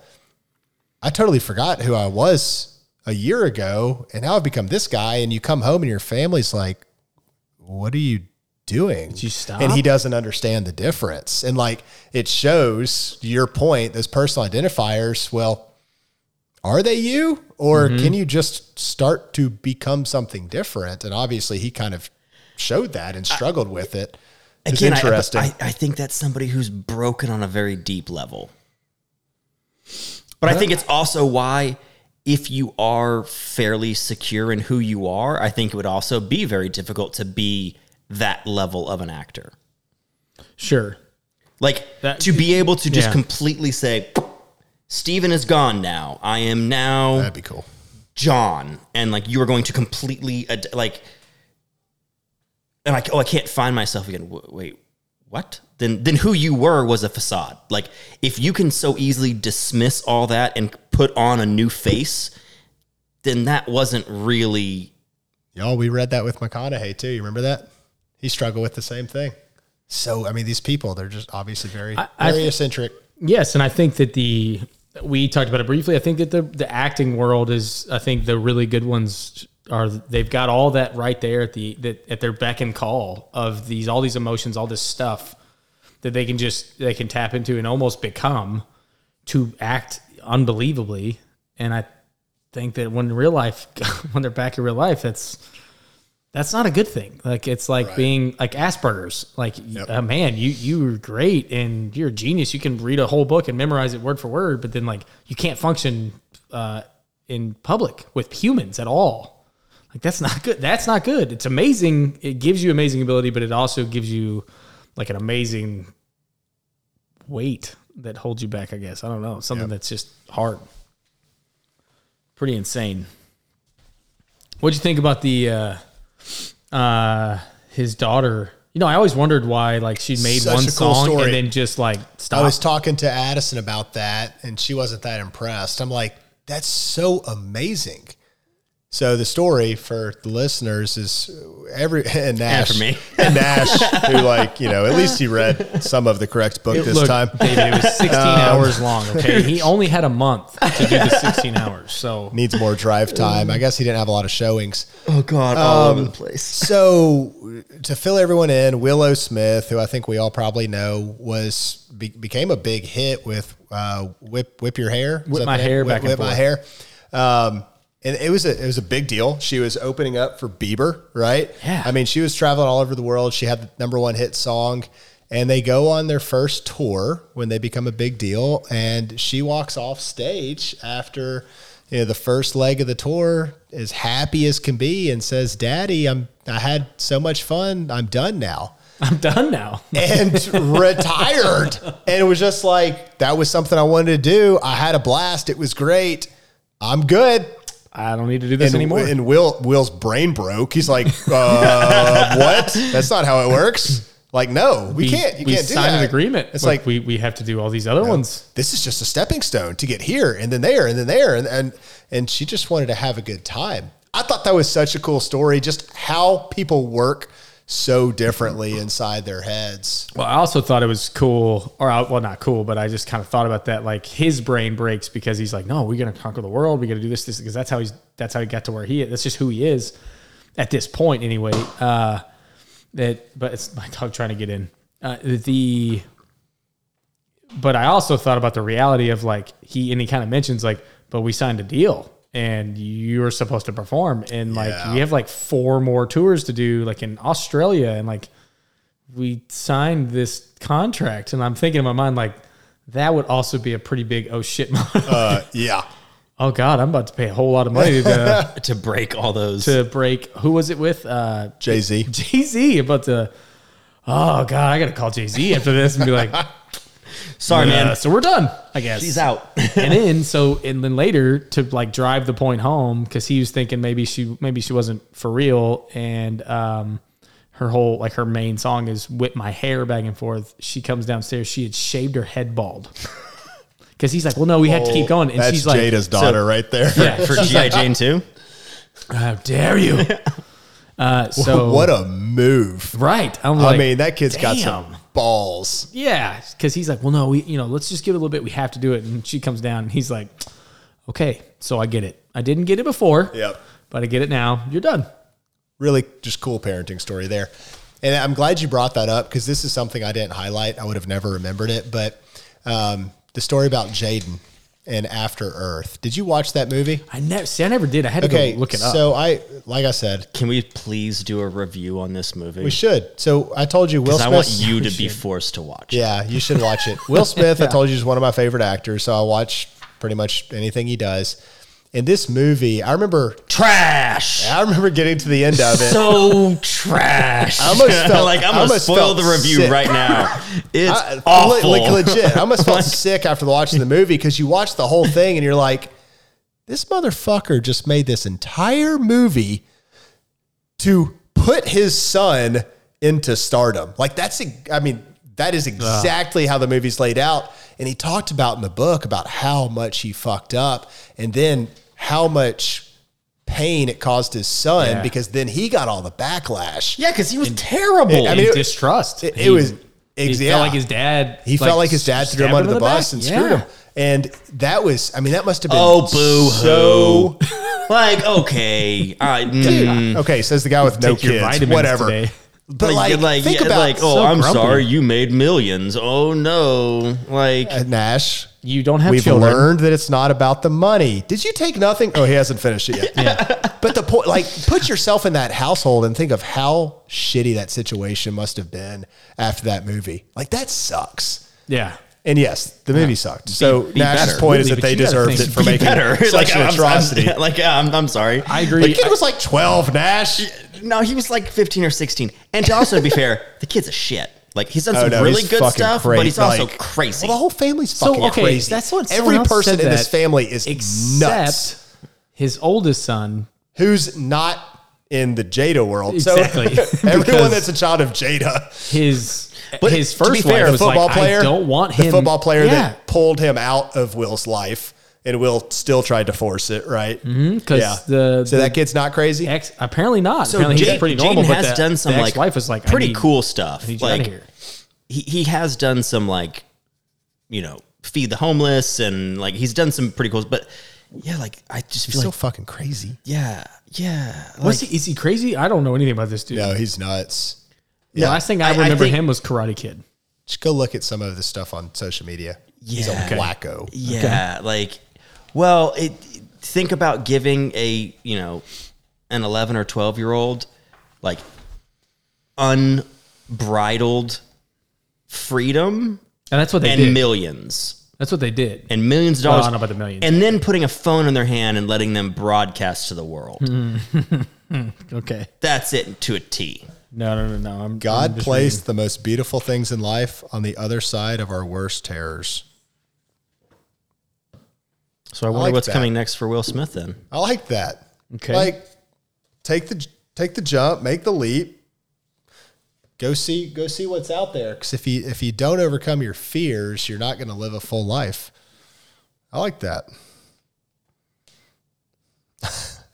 I totally forgot who I was a year ago, and now I've become this guy. And you come home, and your family's like, "What are you doing?" you stop? And he doesn't understand the difference. And like it shows your point, those personal identifiers. Well, are they you, or Mm-hmm. can you just start to become something different? And obviously, he kind of showed that and struggled with it. It's Again, I- I, I think that's somebody who's broken on a very deep level. But I think it's also why, if you are fairly secure in who you are, I think it would also be very difficult to be that level of an actor. Sure. Like That- to be able to just Yeah. completely say, Steven is gone now. I am now That'd be cool. John, and like you are going to completely ad- like, and like, oh, I can't find myself again. W- wait, what? Then, then who you were was a facade. Like, if you can so easily dismiss all that and put on a new face, then that wasn't really. Y'all, we read that with McConaughey too. You remember that? He struggled with the same thing. So, I mean, these people, they're just obviously very, I very th- eccentric. Yes, and I think that the we talked about it briefly. I think that the the acting world is. I think the really good ones are. They've got all that right there at the that at their beck and call of these all these emotions, all this stuff that they can just they can tap into and almost become to act unbelievably. And I think that when real life [laughs] when they're back in real life, that's that's not a good thing. Like it's like being like Asperger's. Like uh, man, you you're great and you're a genius. You can read a whole book and memorize it word for word, but then like you can't function uh, in public with humans at all. Like that's not good. That's not good. It's amazing. It gives you amazing ability, but it also gives you like an amazing weight that holds you back. I guess I don't know something that's just hard. Pretty insane. What'd you think about the uh, uh, his daughter? You know, I always wondered why like she made Such one cool song story. and then just like stopped. I was talking to Addison about that, and she wasn't that impressed. I'm like, that's so amazing. So the story for the listeners is every [laughs] and Nash for me. [laughs] and Nash, who like you know at least he read some of the correct book this Look, time. Um, David, it was 16 hours long. Okay, he [laughs] only had a month to do the 16 hours. So Needs more drive time. I guess he didn't have a lot of showings. Oh God, all over the place. So to fill everyone in, Willow Smith, who I think we all probably know, was be, became a big hit with uh, "Whip Whip Your Hair." Whip My? Hair Whip, back and Whip My forth. Hair. Um, and it was a it was a big deal. She was opening up for Bieber, right? Yeah. I mean, she was traveling all over the world. She had the number one hit song, and they go on their first tour when they become a big deal. And she walks off stage after you know the first leg of the tour, as happy as can be, and says, "Daddy, I'm I had so much fun. I'm done now." I'm done now. [laughs] and retired. And it was just like, that was something I wanted to do. I had a blast. It was great. I'm good. I don't need to do this And, anymore. and Will Will's brain broke. He's like, uh, [laughs] what? That's not how it works. Like, no, we, can't. You we can't do signed that. an agreement. It's like, we, we have to do all these other ones. this is just a stepping stone to get here and then there and then there. And, and, and she just wanted to have a good time. I thought that was such a cool story, just how people work so differently inside their heads. Well, I also thought it was cool, or well, not cool, but I just kind of thought about that. Like his brain breaks because he's like, "No, we're gonna conquer the world. We're gonna do this, this," because that's how he's that's how he got to where he is. That's just who he is at this point, anyway. Uh, that, but it's [laughs] my dog trying to get in. Uh, the, but I also thought about the reality of like he and he kind of mentions like, but we signed a deal and you're supposed to perform, and like Yeah. we have like four more tours to do, like in Australia, and like we signed this contract and I'm thinking in my mind like that would also be a pretty big oh shit moment. [laughs] Uh, yeah. oh god, I'm about to pay a whole lot of money to, [laughs] to break all those. to break who was it with? Uh Jay Z. [laughs] Jay-Z about to Oh god, I got to call Jay-Z after this and be like, Sorry, uh, man. so we're done, I guess. She's out. [laughs] and then so and then later to like drive the point home because he was thinking maybe she maybe she wasn't for real and um her whole like her main song is whip my hair back and forth she comes downstairs she had shaved her head bald [laughs] because he's like well no we have to keep going and That's she's like Jada's daughter right there. yeah [laughs] For GI Jane too. how dare you uh so what a move. right i'm like I mean, that kid's got damn. some balls. Yeah, because he's like, well, no, we, you know, let's just give it a little bit. We have to do it. And she comes down, and he's like, okay, so I get it. I didn't get it before, Yep. but I get it now. You're done. Really just cool parenting story there. And I'm glad you brought that up because this is something I didn't highlight. I would have never remembered it. But um, the story about Jaden and After Earth. Did you watch that movie? I never see. I never did. I had to Okay. go look it up. So I, like I said, Can we please do a review on this movie? we should. So I told you Will Smith. I want you to [laughs] be forced to watch. it. Yeah, you should watch it. [laughs] Will Smith, I told you, is one of my favorite actors, so I watch pretty much anything he does. In this movie, I remember, Trash. I remember getting to the end of it. So trash. I almost [laughs] felt- like I'm I gonna spoil the review sick. right now. [laughs] It's I- awful. Like legit, I almost felt [laughs] sick after watching the movie because you watch the whole thing and you're like, this motherfucker just made this entire movie to put his son into stardom. Like that's, I mean, that is exactly how the movie's laid out. And he talked about in the book about how much he fucked up and then how much pain it caused his son Yeah. because then he got all the backlash. Yeah, because he was terrible. I mean, it- distrust. It, it He- was He ex- yeah. felt like his dad. He felt like his dad threw him under the, in bus back. and Yeah. screwed him. And that was, I mean, that must have been Oh, boo so [laughs] like, okay, all right, mm. Okay, says the guy with no Take your kids. vitamins Whatever. today. But like, like, like, think yeah, about like, oh, so I'm grumpy. sorry, you made millions. Oh no, like, uh, Nash. You don't have to We've children. learned that it's not about the money. Did you take nothing? Oh, he hasn't finished it yet. [laughs] But the point, like, put yourself in that household and think of how shitty that situation must have been after that movie. Like, that sucks. Yeah. And yes, the movie sucked. So be Nash's better. point Really, is that they deserved it for be making better. such [laughs] like, an I'm, atrocity. I'm, [laughs] like, yeah, I'm, I'm sorry. I agree. the kid was like 12, Nash. No, he was like 15 or 16. And to also be fair, the kid's a shit. Like he's done Oh, some no, really he's good fucking stuff, crazy. but he's also Like, crazy. Well, the whole family's So, fucking okay, crazy. that's what every else person said in this that, family is nuts. Except his oldest son. Who's not in the Jada world? Exactly. So [laughs] [laughs] everyone Because- that's a child of Jada, His But his to be first fair, wife the was football like, player, I don't want the him. football player yeah, that pulled him out of Will's life, and Will still tried to force it. Right? Mm-hmm. 'cause the- so the- that kid's not crazy. Ex, apparently not. so apparently Jay- he's pretty Jaden normal. but has the, done some like ex-wife was like, pretty need- cool stuff. I need you like here. he he has done some like you know feed the homeless and like he's done some pretty cool. Stuff but yeah, like I just He's feel so like fucking crazy. yeah, yeah. Was like- he, is he crazy? I don't know anything about this dude. No, he's nuts. The last thing I, I- I remember think- him was Karate Kid. Just go look at some of the stuff on social media. He's a Yeah. Okay. wacko. Yeah, like, well, it. Think about giving a you know, an eleven or twelve year old, like, unbridled freedom And that's what they and did. millions that's what they did. and millions of Well, I dollars, don't know about the millions. and then putting a phone in their hand and letting them broadcast to the world. Mm-hmm. [laughs] okay. That's it to a T. No, no, no, no. I'm I'm God just placed the most beautiful things in life on the other side of our worst terrors. So I wonder like what's that. coming next for Will Smith then. I like that. Okay. Like take the take the jump, make the leap. Go see go see what's out there cuz if you if you don't overcome your fears, you're not going to live a full life. I like that. [laughs]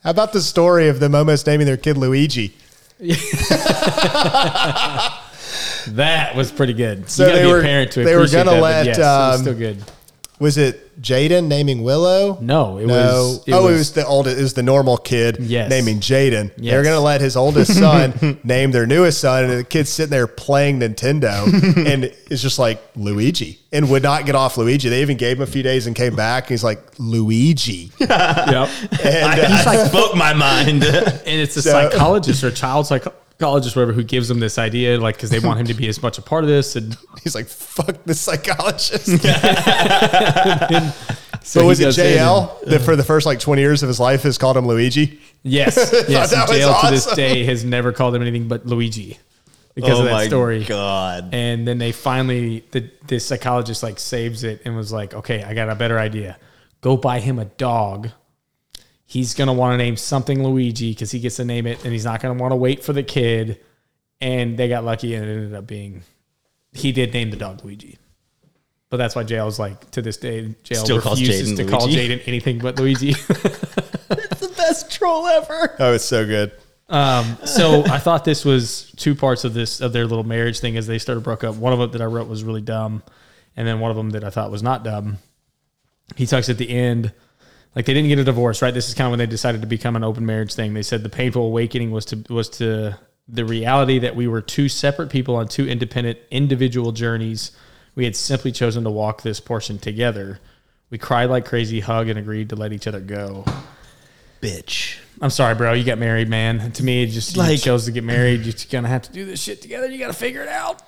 How about the story of them almost naming their kid Luigi? [laughs] That was pretty good. So you gotta they be were- a parent to they were appreciate gonna that, but let, yes, it was um, still good. Was it Jaden naming Willow? No, it no. was. It oh, was, it was the oldest. It was the normal kid Yes. naming Jaden. They're going to let his oldest [laughs] son name their newest son, and the kid's sitting there playing Nintendo, [laughs] and it's just like Luigi, and would not get off Luigi. They even gave him a few days and came back. And he's like Luigi, [laughs] Yep. and uh, He's like spoke my mind. and it's a So- psychologist or a child psychologist, whatever, who gives him this idea, like because they want him to be as much a part of this. And [laughs] he's like, "Fuck the psychologist." [laughs] so so was it goes in JL that for the first like twenty years of his life has called him Luigi? yes, [laughs] yes. That and was jail to this day has never called him anything but Luigi because oh of that my story. god. And then they finally, the this psychologist like saves it and was like, okay, I got a better idea. Go buy him a dog. He's gonna want to name something Luigi because he gets to name it, and he's not gonna want to wait for the kid. And they got lucky, and it ended up being he did name the dog Luigi. But that's why jail is like to this day, jail Still calls refuses Jaden to call Jaden anything but Luigi. [laughs] the best troll ever. Oh, it's so good. Um, so I thought this was two parts of this of their little marriage thing as they started broke up. One of them that I wrote was really dumb, and then one of them that I thought was not dumb. He talks at the end, like they didn't get a divorce, right? This is kind of when they decided to become an open marriage thing. They said the painful awakening was to was to the reality that we were two separate people on two independent individual journeys. We had simply chosen to walk this portion together. We cried like crazy, hugged, and agreed to let each other go. Bitch. I'm sorry, bro. You got married, man. To me, it just you Like- chose to get married. You're gonna have to do this shit together. You got to figure it out.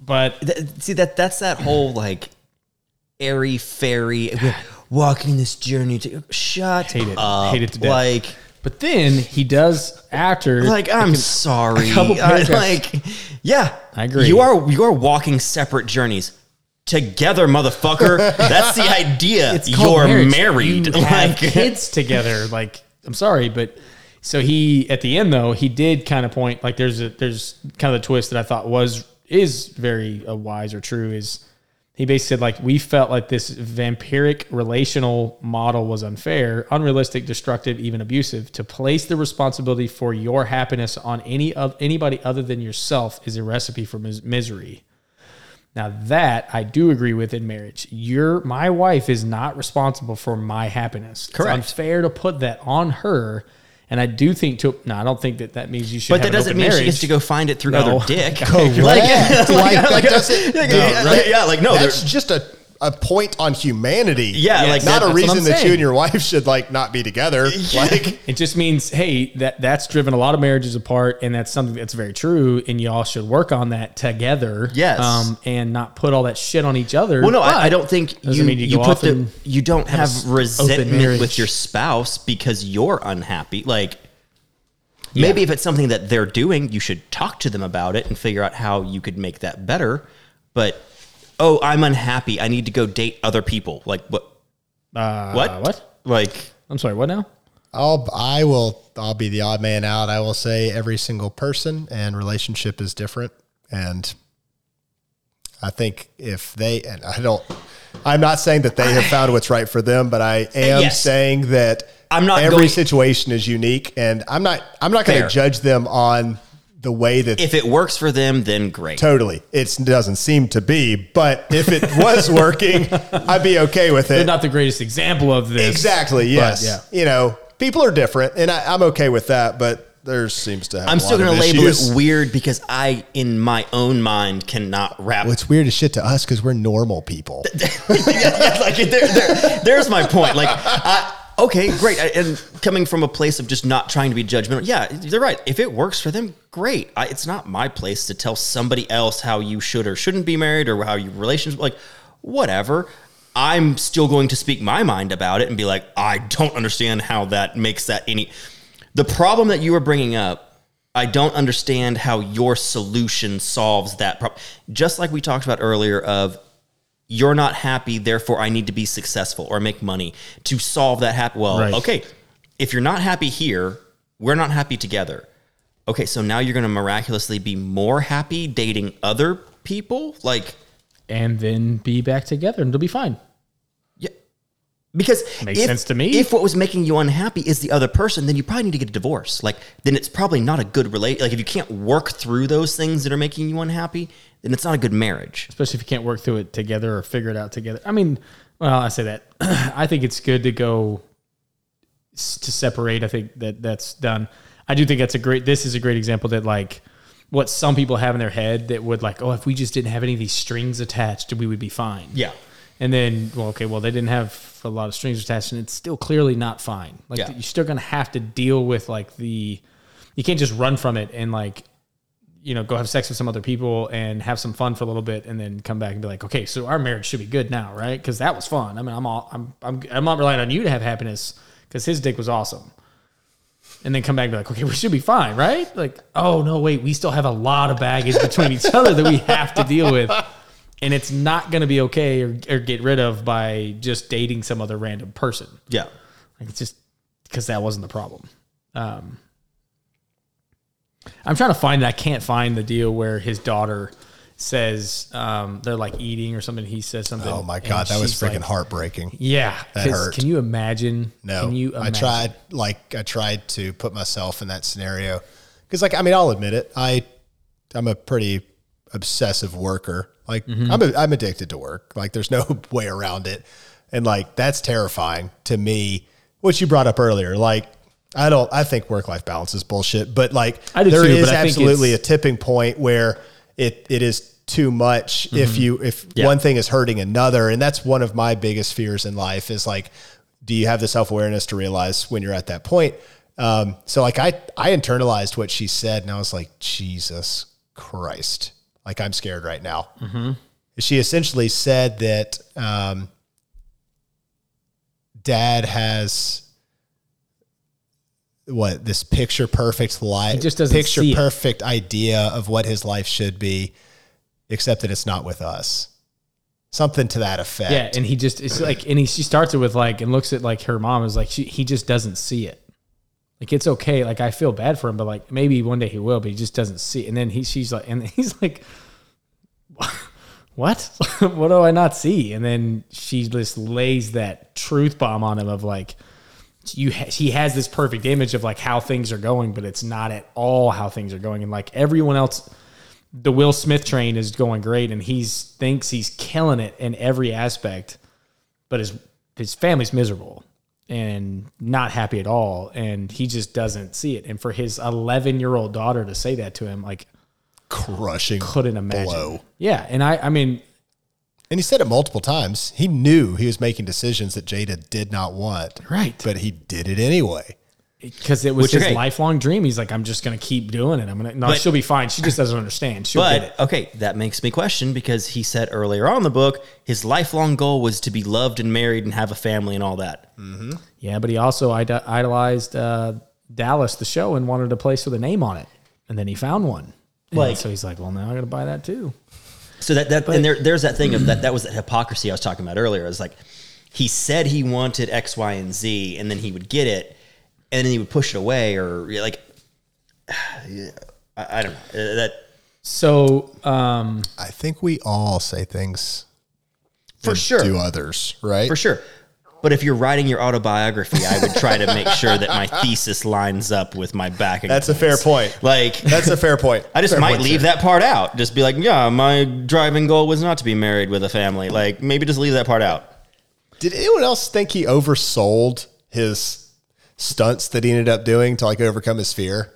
But Th- see that that's that whole like airy fairy [sighs] walking this journey to shut Hate it. up. Hate it to death. Like but then he does after like I'm sorry. [laughs] I- like yeah, I agree. You are you are walking separate journeys. together, motherfucker. [laughs] That's the idea. It's You're marriage. married. You [laughs] have Like, kids together. Like, I'm sorry, but so he at the end though he did kind of point like there's a there's kind of the twist that I thought was is very uh, wise or true is he basically said like we felt like this vampiric relational model was unfair, unrealistic, destructive, even abusive. To place the responsibility for your happiness on any of anybody other than yourself is a recipe for mis- misery. Now that I do agree with in marriage. Your my wife is not responsible for my happiness. Correct. It's unfair to put that on her. And I do think to no, I don't think that that means you should. but that doesn't mean she gets to go find it through No. other dick. [laughs] Correct. [laughs] Like, Like, that doesn't. yeah, [laughs] no, right? yeah, like, no, that's just a, a point on humanity. Yeah, like, not that- a reason I'm that you and your wife should like not be together. [laughs] Like, It just means, hey, that that's driven a lot of marriages apart, and that's something that's very true. And y'all should work on that together. Yes. um, and not put all that shit on each other. Well, no, I, I don't think doesn't you, mean you you, put the you don't have, s- open resentment with your spouse because you're unhappy. Like maybe if it's something that they're doing, you should talk to them about it and figure out how you could make that better. But oh, I'm unhappy. I need to go date other people. Like what? Uh, What? What? Like I'm sorry. What now? I'll I will I'll be the odd man out. I will say every single person and relationship is different, and I think if they and I don't. I'm not saying that they have found what's right for them, but I am Yes. saying that I'm not every going- situation is unique, and I'm not I'm not going to judge them on the way that if it works for them, then great. Totally. It doesn't seem to be, but if it was [laughs] working, I'd be okay with They're it. not the greatest example of this. exactly. Yes. yeah. You know, people are different, and I, I'm okay with that, but there seems to have I'm a still going to label it weird because I, in my own mind, cannot wrap Well, it's weird as shit to us because we're normal people. [laughs] yeah, yeah, like there, there, there's my point. Like, [laughs] I, okay, great. And coming from a place of just not trying to be judgmental, yeah, they're right. If it works for them, great. I, it's not my place to tell somebody else how you should or shouldn't be married or how you relationship, like whatever. I'm still going to speak my mind about it and be like, I don't understand how that makes that any. The problem that you were bringing up I don't understand how your solution solves that problem. Just like we talked about earlier of you're not happy, therefore I need to be successful or make money to solve that happy. Well, Right. okay, if you're not happy here, we're not happy together. Okay, so now you're going to miraculously be more happy dating other people? Like, and then be back together, and it'll be fine. yeah. Because Makes if, sense to me. If what was making you unhappy is the other person, then you probably need to get a divorce. Like, then it's probably not a good relate. Like, if you can't work through those things that are making you unhappy, then it's not a good marriage. especially if you can't work through it together or figure it out together. I mean, well, I say that. [clears throat] I think it's good to go to separate. I think that that's done. I do think that's a great. This is a great example that like what some people have in their head that would like, oh, if we just didn't have any of these strings attached, we would be fine. Yeah. And then, well, okay, well, they didn't have a lot of strings attached, and it's still clearly not fine. Like Yeah. you're still gonna have to deal with like the. You can't just run from it and like you know, go have sex with some other people and have some fun for a little bit, and then come back and be like, okay, so our marriage should be good now, right? Because that was fun. I mean, I'm all, I'm, I'm, I'm not relying on you to have happiness because his dick was awesome. And then come back and be like, okay, we should be fine, right? Like, oh no, wait, we still have a lot of baggage between each other that we have to deal with, and it's not going to be okay or, or get rid of by just dating some other random person. Yeah. Like it's just because that wasn't the problem. Um, I'm trying to find it. I can't find the deal where his daughter says um, they're like eating or something. He says something. Oh my god, that was freaking like- heartbreaking. Yeah, That hurt. Can you imagine? No, can you? I tried like I tried to put myself in that scenario because, like, I mean, I'll admit it. I I'm a pretty obsessive worker. Like, Mm-hmm. I'm a, I'm addicted to work. Like, there's no [laughs] way around it, and like that's terrifying to me. What you brought up earlier, like. I don't. I think work life balance is bullshit. But like, there too, is absolutely a tipping point where it it is too much Mm-hmm. if you if Yeah. one thing is hurting another, and that's one of my biggest fears in life is like, do you have the self awareness to realize when you're at that point? Um, so like I I internalized what she said, and I was like, Jesus Christ, like I'm scared right now. She essentially said that um, Dad has what this picture perfect life, just doesn't picture perfect idea of what his life should be, except that it's not with us. something to that effect. Yeah, and he just it's like, and he she starts it with like, and looks at like her mom is like, she, he just doesn't see it. Like it's okay. Like I feel bad for him, but like maybe one day he will, but he just doesn't see. It. And then he she's like, and [laughs] he's like, what? [laughs] what do I not see? And then she just lays that truth bomb on him of like, you ha- he has this perfect image of like how things are going, but it's not at all how things are going. And like everyone else, the Will Smith train is going great, and he's thinks he's killing it in every aspect, but his his family's miserable and not happy at all, and he just doesn't see it. And for his 11 year old daughter to say that to him, like Crushing. couldn't imagine. blow. Yeah, and I I mean And he said it multiple times. He knew he was making decisions that Jada did not want. Right. But he did it anyway. because it was Which, his okay. lifelong dream. He's like, I'm just gonna keep doing it. I'm gonna no, But- she'll be fine. She just doesn't understand. She'll get it. But okay, that makes me question because he said earlier on in the book his lifelong goal was to be loved and married and have a family and all that. Yeah, but he also ide- idolized uh, Dallas, the show, and wanted a place with a name on it. And then he found one. And Like- so he's like, well, now I got to buy that too. So that that and there there's that thing of that that was that hypocrisy I was talking about earlier. It's like he said he wanted X, Y, and Z, and then he would get it, and then he would push it away, or like yeah, [sighs] I, I don't know Uh, that So, um, I think we all say things for sure to others, right? for sure. But if you're writing your autobiography, I would try to make sure that my thesis lines up with my backing. That's a fair point. Like That's a fair point. [laughs] I just Fair might leave sir. that part out. Just be like, yeah, my driving goal was not to be married with a family. Like maybe just leave that part out. Did anyone else think he oversold his stunts that he ended up doing to like overcome his fear?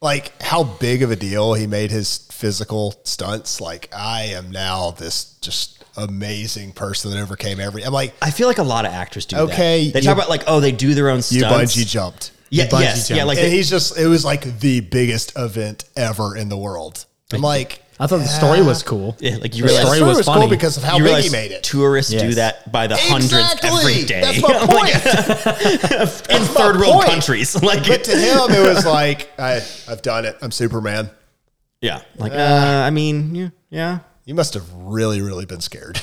Like how big of a deal he made his physical stunts. Like I am now this just amazing person that overcame every. I'm like I feel like a lot of actors do Okay, that. They you- talk about like, oh, they do their own you stunts. bungee jumped. Yeah, bungee yes, yeah, like and they, he's just it was like the biggest event ever in the world. I'm like I thought the story was cool. yeah, like you The yeah, realize the story story was was, funny. cool because of how you big he made it. Tourists do that by the hundreds every day. That's [laughs] my point. [laughs] in my third world point. countries. [laughs] Like but to him, it was like I, I've done it. I'm Superman. Yeah. Like uh, I mean, yeah, yeah. You must have really, really been scared.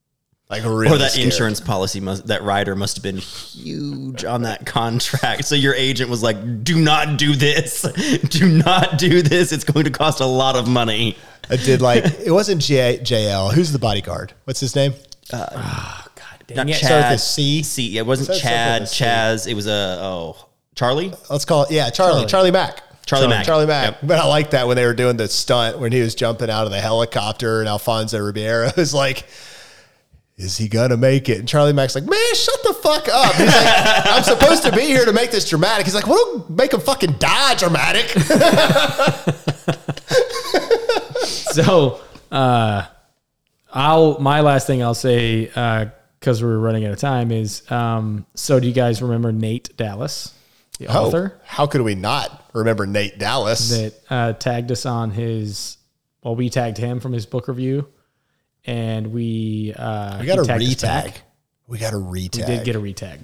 [laughs] like really. Or that scared. insurance policy must that rider must have been huge on that contract. So your agent was like, "Do not do this. [laughs] Do not do this. It's going to cost a lot of money." I did like it wasn't J, JL. Who's the bodyguard? What's his name? Oh, God Not dang it. Chad. Start with a C? C. Yeah, it wasn't Starts Chad. with a C. Chaz. It was a oh Charlie. Let's call it yeah, Charlie. Charlie, Mack. Charlie Mack. Charlie Mack. Yep. But I like that when they were doing the stunt when he was jumping out of the helicopter and Alfonso Ribeiro [laughs] was like, is he gonna make it? And Charlie Mack's like, man, shut the fuck up. He's like, [laughs] I'm supposed to be here to make this dramatic. He's like, well, make him fucking die dramatic. [laughs] so uh i'll my last thing i'll say uh because we're running out of time is um so do you guys remember nate dallas the author Oh, how could we not remember Nate Dallas? that uh tagged us on his well we tagged him from his book review and we uh we got a he tagged us retag. We got a retag. we did get a retag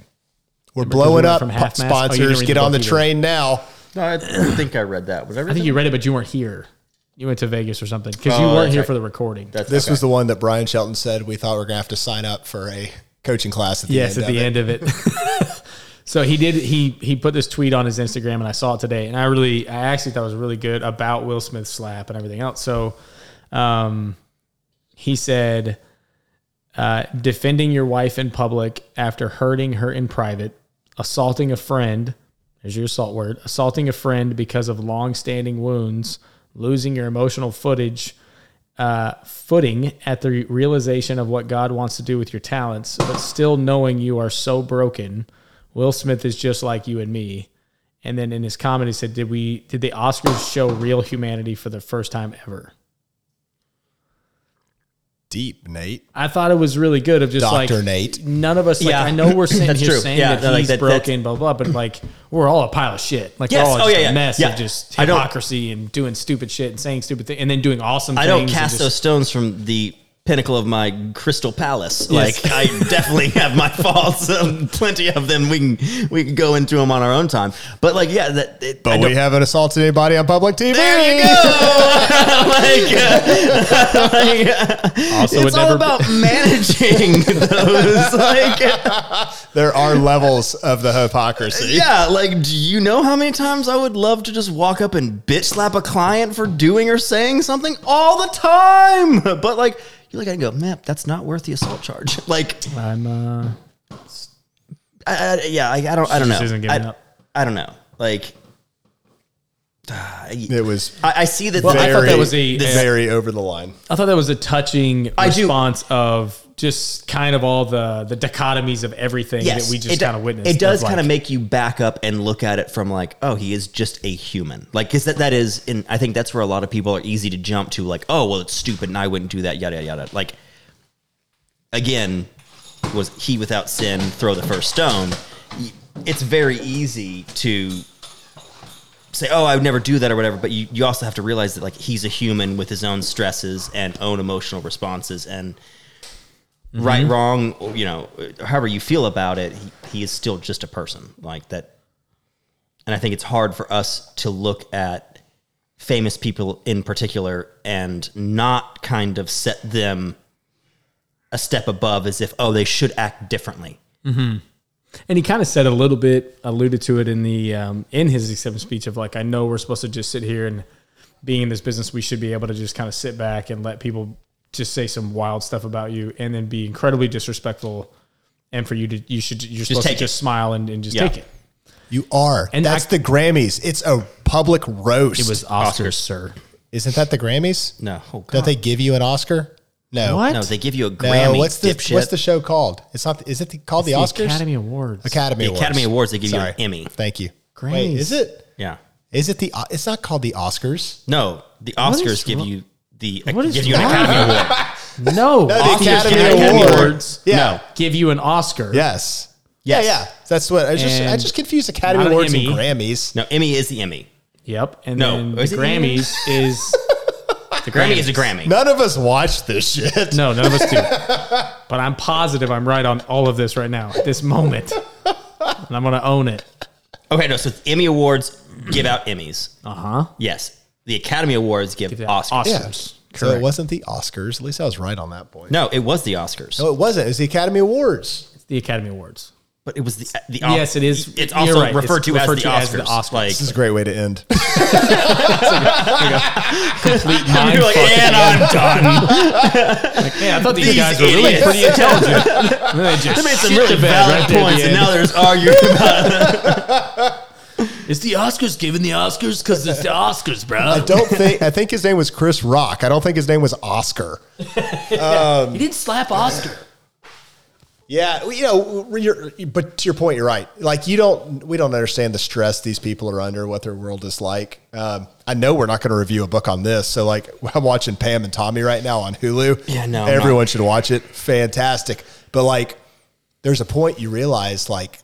We're because blowing went up. from half-mast- oh, Sponsors, get the on the either. train now. No, I think I read that. Was i think you read it but you weren't here you went to vegas or something because you Oh, weren't that's here right. for the recording That's, This okay. was the one that Brian Shelton said we thought we are gonna have to sign up for a coaching class at the end. yes end at of the it. end of it [laughs] so he did he he put this tweet on his instagram and i saw it today and i really i actually thought was really good about will smith's slap and everything else so um he said uh, defending your wife in public after hurting her in private assaulting a friend there's your assault word assaulting a friend because of long-standing wounds losing your emotional footage uh, footing at the realization of what God wants to do with your talents, but still knowing you are so broken. Will Smith is just like you and me. And then in his comment, he said, "Did we? Did the Oscars show real humanity for the first time ever?" Deep, Nate. I thought it was really good. Of just Dr. like Nate. None of us. Like Yeah. I know we're sitting [laughs] That's here true. saying Yeah, that no, like he's that- broken, blah blah. But like we're all a pile of shit. Like Yes. we're all Oh, just yeah, a yeah. mess Yeah. of just hypocrisy and doing stupid shit and saying stupid things and then doing awesome. I things don't cast just- those stones from the pinnacle of my crystal palace. Like I [laughs] definitely have my faults, um, [laughs] plenty of them. We can we can go into them on our own time. But like, yeah, that. It, But we haven't assaulted anybody on public TV. There you go. [laughs] like, uh, like, uh, Also, it's all about managing those. Like, There are levels of the hypocrisy. yeah, like, do you know how many times I would love to just walk up and bitch slap a client for doing or saying something all the time? But like, you look at it and go, man, that's not worth the assault charge. [laughs] Like, I'm uh, I, I, yeah, I, I don't, I don't know. Just isn't giving I, up. I don't know. Like, [sighs] I, It was I see that. Well, I thought that was a- very over the line. I thought that was a touching I do- response of just kind of all the the dichotomies of everything that we just kind of witnessed. It does kind of like, make you back up and look at it from like, oh, he is just a human. Like, because that, that is, and I think that's where a lot of people are easy to jump to, like, oh, well, it's stupid and I wouldn't do that, yada, yada. Yada. Like, again, was he without sin throw the first stone? It's very easy to say, oh, I would never do that or whatever, but you, you also have to realize that, like, he's a human with his own stresses and own emotional responses and Mm-hmm. right, mm-hmm. wrong, you know, however you feel about it, he, he is still just a person like that. And I think it's hard for us to look at famous people in particular and not kind of set them a step above as if, oh, they should act differently. Mm-hmm. And he kind of said a little bit, alluded to it in the um, in his acceptance speech of like, I know we're supposed to just sit here and being in this business, we should be able to just kind of sit back and let people just say some wild stuff about you, and then be incredibly disrespectful. And for you to, you should, you're supposed to take it. just smile and, and just Yeah. take it. You are. And That's I- the Grammys. It's a public roast. It was Oscars, Oscars. sir. Isn't that the Grammys? No. Oh, God. Don't they give you an Oscar? No. What? No, they give you a No. Grammy. what's the dipshit. What's the show called? It's not. Is it the, called the, Oscars? Academy Awards. Academy The Awards. Academy Awards, they give you an Emmy. Thank you. Grammys. Wait, is it? Yeah. Is it the? It's not called the Oscars. No, the Oscars give wrong- you the What is give you an? Academy Award. [laughs] No, the Oscars Academy give you awards. Yeah. No. give you an Oscar. Yes. Yes. Yeah, yeah. That's what I just. I just confused Academy not an Awards and Emmy. Grammys. No, Emmy is the Emmy. Yep. And No. then the it the Grammys [laughs] is the Grammy is a Grammy. None of us watch this shit. No, none of us do. [laughs] but I'm positive I'm right on all of this right now at this moment. And I'm going to own it. Okay, no. So the Emmy Awards give out Emmys. Uh huh. Yes, the Academy Awards give Oscars. Yeah. Oscars. So it wasn't the Oscars. At least I was right on that point. No, it was the Oscars, No, it wasn't. It was the Academy Awards. It's the Academy Awards. but it was the the. Yes, it is. It's also right. referred It's to, referred as, to the as the Oscars. Oscars. Like, This is a great way to end. [laughs] Complete mind [laughs] you're like, fuck. and I'm done. [laughs] Hey, I thought these, These guys were really idiots. pretty intelligent. They just They made some really the valid right points, and now there's arguing about. Is the Oscars giving the Oscars because it's the Oscars, bro? I don't think. I think his name was Chris Rock. I don't think his name was Oscar. [laughs] he didn't slap Oscar. Yeah, you know, you're, but to your point, you're right. Like you don't, we don't understand the stress these people are under, what their world is like. Um, I know we're not going to review a book on this, so like [laughs] I'm watching Pam and Tommy right now on Hulu. Yeah, no, everyone should watch it. Fantastic, but like, there's a point you realize like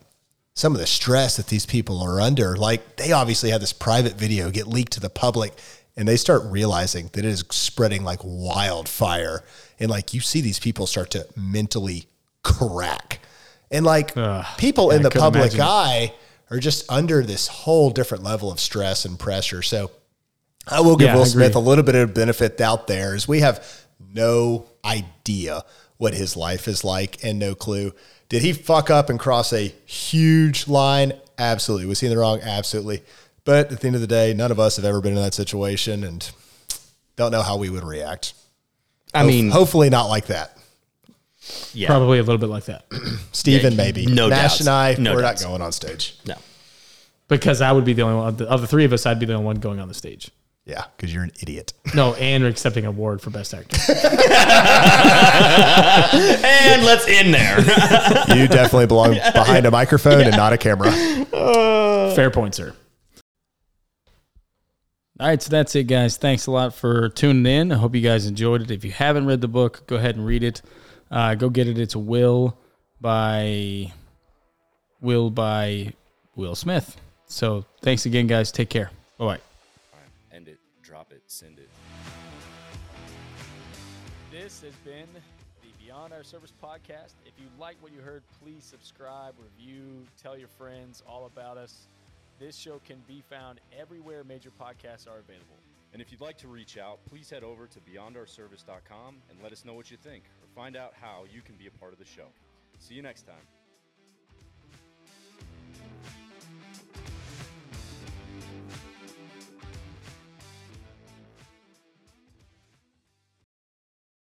some of the stress that these people are under. Like they obviously had this private video get leaked to the public, and they start realizing that it is spreading like wildfire. And like you see these people start to mentally crack, and like Ugh. people in I the public imagine eye are just under this whole different level of stress and pressure. So I will give Yeah, Will Smith a little bit of benefit out there as we have no idea what his life is like and no clue. Did he fuck up and cross a huge line? Absolutely. Was he in the wrong? Absolutely. But at the end of the day, none of us have ever been in that situation and don't know how we would react. I mean, hopefully not like that. yeah. Probably a little bit like that. [clears throat] Steven, Yeah, maybe. no Nash doubts. and I, No we're doubts. not going on stage. No. Because I would be the only one, of the three of us, I'd be the only one going on the stage. Yeah, because you're an idiot. [laughs] No, and we're accepting an award for Best Actor. [laughs] And let's end there. [laughs] You definitely belong behind a microphone and not a camera. Fair point, sir. All right, so that's it, guys. Thanks a lot for tuning in. I hope you guys enjoyed it. If you haven't read the book, go ahead and read it. Uh, go get it. It's Will by Will by Will Smith. So thanks again, guys. Take care. Bye bye. like what you heard, please subscribe, review, tell your friends all about us. This show can be found everywhere major podcasts are available. And if you'd like to reach out, please head over to beyondourservice.com and let us know what you think or find out how you can be a part of the show. See you next time.